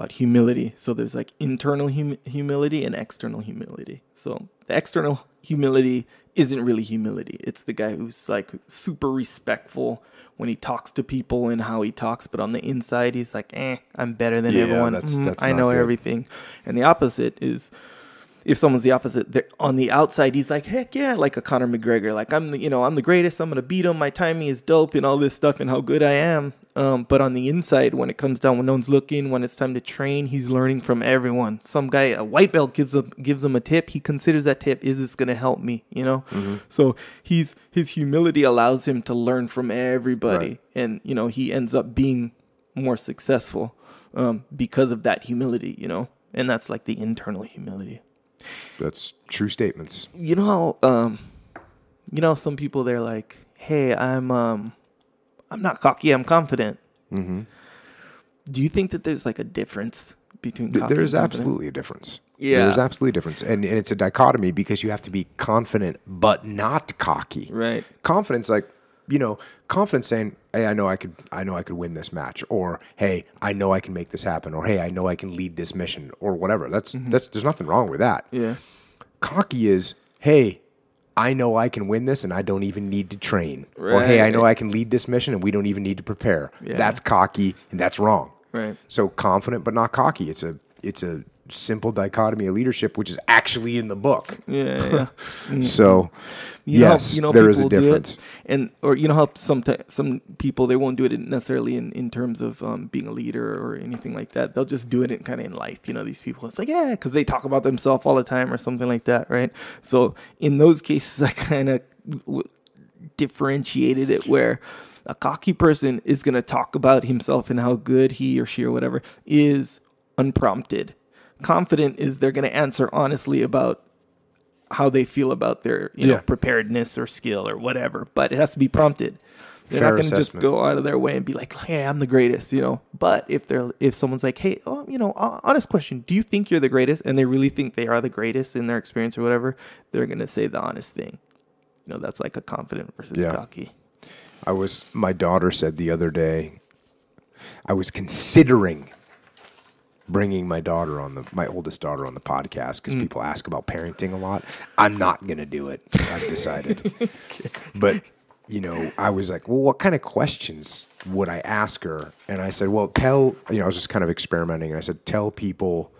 about humility. So there's like internal hum- humility and external humility. So the external humility isn't really humility. It's the guy who's like super respectful when he talks to people and how he talks, but on the inside he's like, "Eh, I'm better than Yeah, everyone. that's- Mm, I know good. everything." And the opposite is if someone's the opposite, they're on the outside, he's like, heck yeah, like a Conor McGregor, like I'm the, you know, I'm the greatest. I'm gonna beat him. My timing is dope and all this stuff and how good I am. Um, but on the inside, when it comes down, when no one's looking, when it's time to train, he's learning from everyone. Some guy, a white belt, gives him gives him a tip. He considers that tip is this gonna help me, you know? So he's his humility allows him to learn from everybody, Right. and you know he ends up being more successful um, because of that humility, you know, and that's like the internal humility That's true statements. you know how um you know some people they're like hey i'm um i'm not cocky i'm confident Mm-hmm. do you think that there's like a difference between cocky There's and absolutely a difference. Yeah. There's absolutely a difference. And, and it's a dichotomy because you have to be confident but not cocky. right Confidence, like, you know, confidence saying, Hey, I know I could I know I could win this match, or hey, I know I can make this happen, or hey, I know I can lead this mission, or whatever. That's mm-hmm. that's there's nothing wrong with that. yeah Cocky is, hey, I know I can win this and I don't even need to train. Right. Or hey, I know I can lead this mission and we don't even need to prepare. Yeah. That's cocky and that's wrong. Right. So confident but not cocky. It's a it's a simple dichotomy of leadership which is actually in the book. yeah yeah [LAUGHS] So You know how- yes, you know there is a people do it, difference. and or you know how some some people they won't do it necessarily in, in terms of um, being a leader or anything like that. They'll just do it in kind of in life. You know, these people. It's like yeah, because they talk about themselves all the time or something like that, right? So in those cases, [LAUGHS] I kind of w- differentiated it where a cocky person is going to talk about himself and how good he or she or whatever is unprompted. Confident is they're going to answer honestly about how they feel about their you know preparedness or skill or whatever, but it has to be prompted. They're Fair not going to just go out of their way and be like, "Hey, I'm the greatest," you know. But if they're if someone's like, "Hey, oh, you know, honest question, do you think you're the greatest?" and they really think they are the greatest in their experience or whatever, they're going to say the honest thing. You know, that's like a confident versus Yeah. cocky. I was my daughter said the other day I was considering bringing my daughter on the my oldest daughter on the podcast because mm. people ask about parenting a lot. I'm not going to do it. I've decided. [LAUGHS] But you know, I was like, well, what kind of questions would I ask her? And I said, well, tell, you know, I was just kind of experimenting and I said, tell people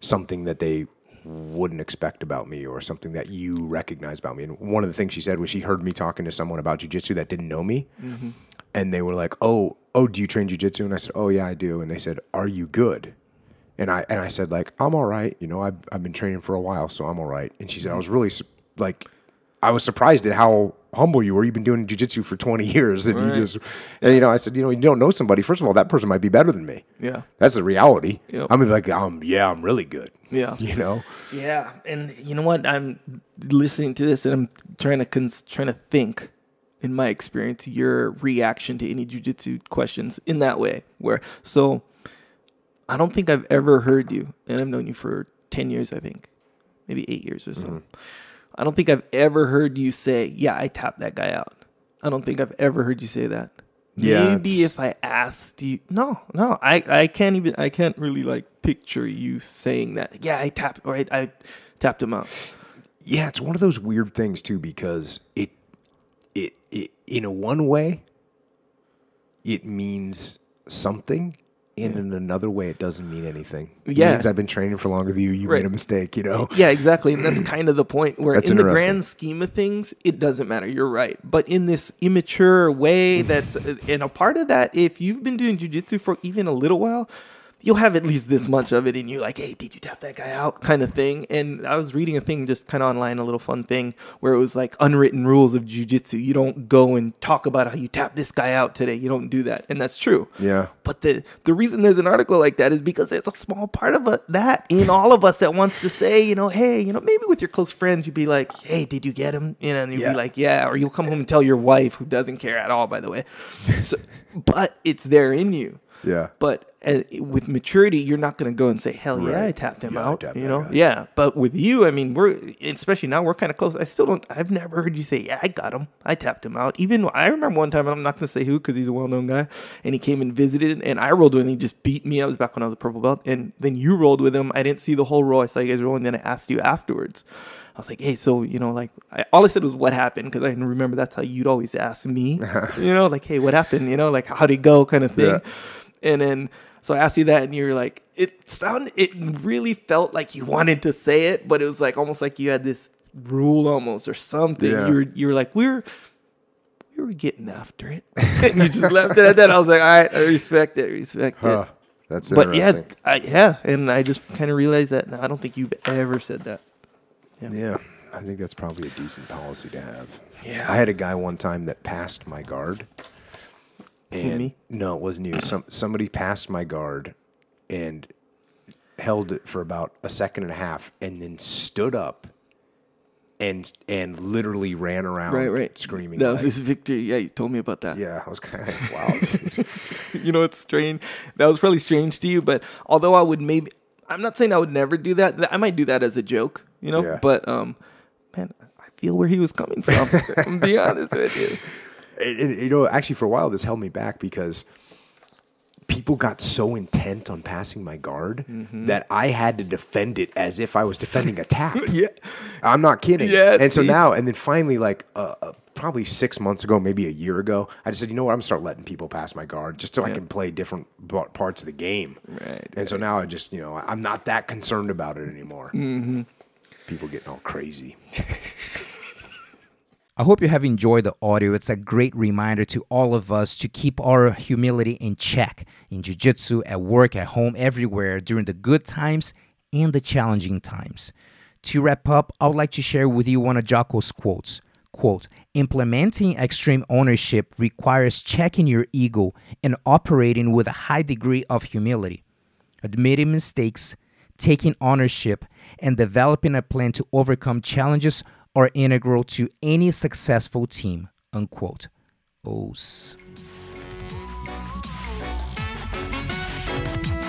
something that they wouldn't expect about me or something that you recognize about me. And one of the things she said was she heard me talking to someone about jujitsu that didn't know me. Mm-hmm. And they were like, oh, oh, do you train jujitsu? And I said, oh, yeah, I do. And they said, are you good? And I and I said like I'm all right, you know I've I've been training for a while, so I'm all right. And she said I was really su- like I was surprised at how humble you were. You've been doing jujitsu for 20 years, and you just and you know I said you know you don't know somebody. First of all, that person might be better than me. Yeah. That's the reality. Yep. I'm gonna be like um yeah I'm really good. Yeah. [LAUGHS] You know Yeah, and you know what? I'm listening to this and I'm trying to cons- trying to think in my experience your reaction to any jujitsu questions in that way. Where so I don't think I've ever heard you, and I've known you for ten years, I think, maybe eight years or so. Mm-hmm. I don't think I've ever heard you say, "Yeah, I tapped that guy out." I don't think I've ever heard you say that. Yeah, Maybe it's- if I asked you, no, no, I, I can't even, I can't really like picture you saying that. Yeah, I tapped, or I, I tapped him out. yeah it's one of those weird things too because it it it in a one way it means something. And in another way, it doesn't mean anything. It Yeah. means I've been training for longer than you. You Right. made a mistake, you know. Yeah, exactly. And that's [CLEARS THROAT] kind of the point where That's in the grand scheme of things, it doesn't matter. You're right. But in this immature way, that's, [LAUGHS] and a part of that, if you've been doing jujitsu for even a little while, you'll have at least this much of it in you, like, hey, did you tap that guy out? kind of thing. And I was reading a thing just kind of online, a little fun thing, where it was like unwritten rules of jujitsu. You don't go and talk about how you tap this guy out today. You don't do that. And that's true. Yeah. But the the reason there's an article like that is because there's a small part of it, that in all of us that wants to say, you know, hey, you know, maybe with your close friends, you'd be like, hey, did you get him? You know, and you'd Yeah. be like, yeah, or you'll come home and tell your wife who doesn't care at all, by the way. So, but it's there in you. Yeah. But uh, with maturity, you're not going to go and say, hell yeah, I tapped him Yeah, out. tapped you know, yeah. But with you, I mean, we're especially now we're kind of close. I still don't. I've never heard you say, yeah, I got him. I tapped him out. Even I remember one time, and I'm not going to say who because he's a well-known guy, and he came and visited, and I rolled with him. He just beat me. I was back when I was a purple belt, and then you rolled with him. I didn't see the whole roll. I saw you guys rolling. Then I asked you afterwards. I was like, hey, so you know, like, I, all I said was what happened because I remember that's how you'd always ask me, [LAUGHS] you know, like, hey, what happened? You know, like, how'd it go, kind of thing. Yeah. And then So I asked you that, and you were like, it sounded, it really felt like you wanted to say it, but it was like almost like you had this rule almost or something. Yeah. You were, you were like, we're, we were getting after it, [LAUGHS] and you just left it at that. I was like, all right, I respect it, respect Huh. it. That's But yeah. I, yeah, and I just kind of realized that. Now, I don't think you've ever said that. Yeah, I think that's probably a decent policy to have. Yeah. I had a guy one time that passed my guard. And me? no, it wasn't you. Some somebody passed my guard and held it for about a second and a half and then stood up and and literally ran around Right, right. screaming. That was like- his victory. Yeah, you told me about that. yeah, I was kind of like, [LAUGHS] wow. you know, it's strange. That was probably strange to you, but although I would maybe, I'm not saying I would never do that. I might do that as a joke, you know. Yeah. But um, man, I feel where he was coming from. [LAUGHS] I'm be honest with you. And- and, you know, actually, for a while, this held me back because people got so intent on passing my guard that I had to defend it as if I was defending a tap. [LAUGHS] Yeah. I'm not kidding. Yeah, And so now, and then finally, like uh, uh, probably six months ago, maybe a year ago, I just said, you know what? I'm gonna start letting people pass my guard just so I can play different b- parts of the game. Right, And so now I just, you know, I'm not that concerned about it anymore. Mm-hmm. People getting all crazy. [LAUGHS] I hope you have enjoyed the audio. It's a great reminder to all of us to keep our humility in check in jiu-jitsu, at work, at home, everywhere during the good times and the challenging times. To wrap up, I would like to share with you one of Jocko's quotes. Quote, implementing extreme ownership requires checking your ego and operating with a high degree of humility. Admitting mistakes, taking ownership, and developing a plan to overcome challenges are integral to any successful team. Unquote. Os.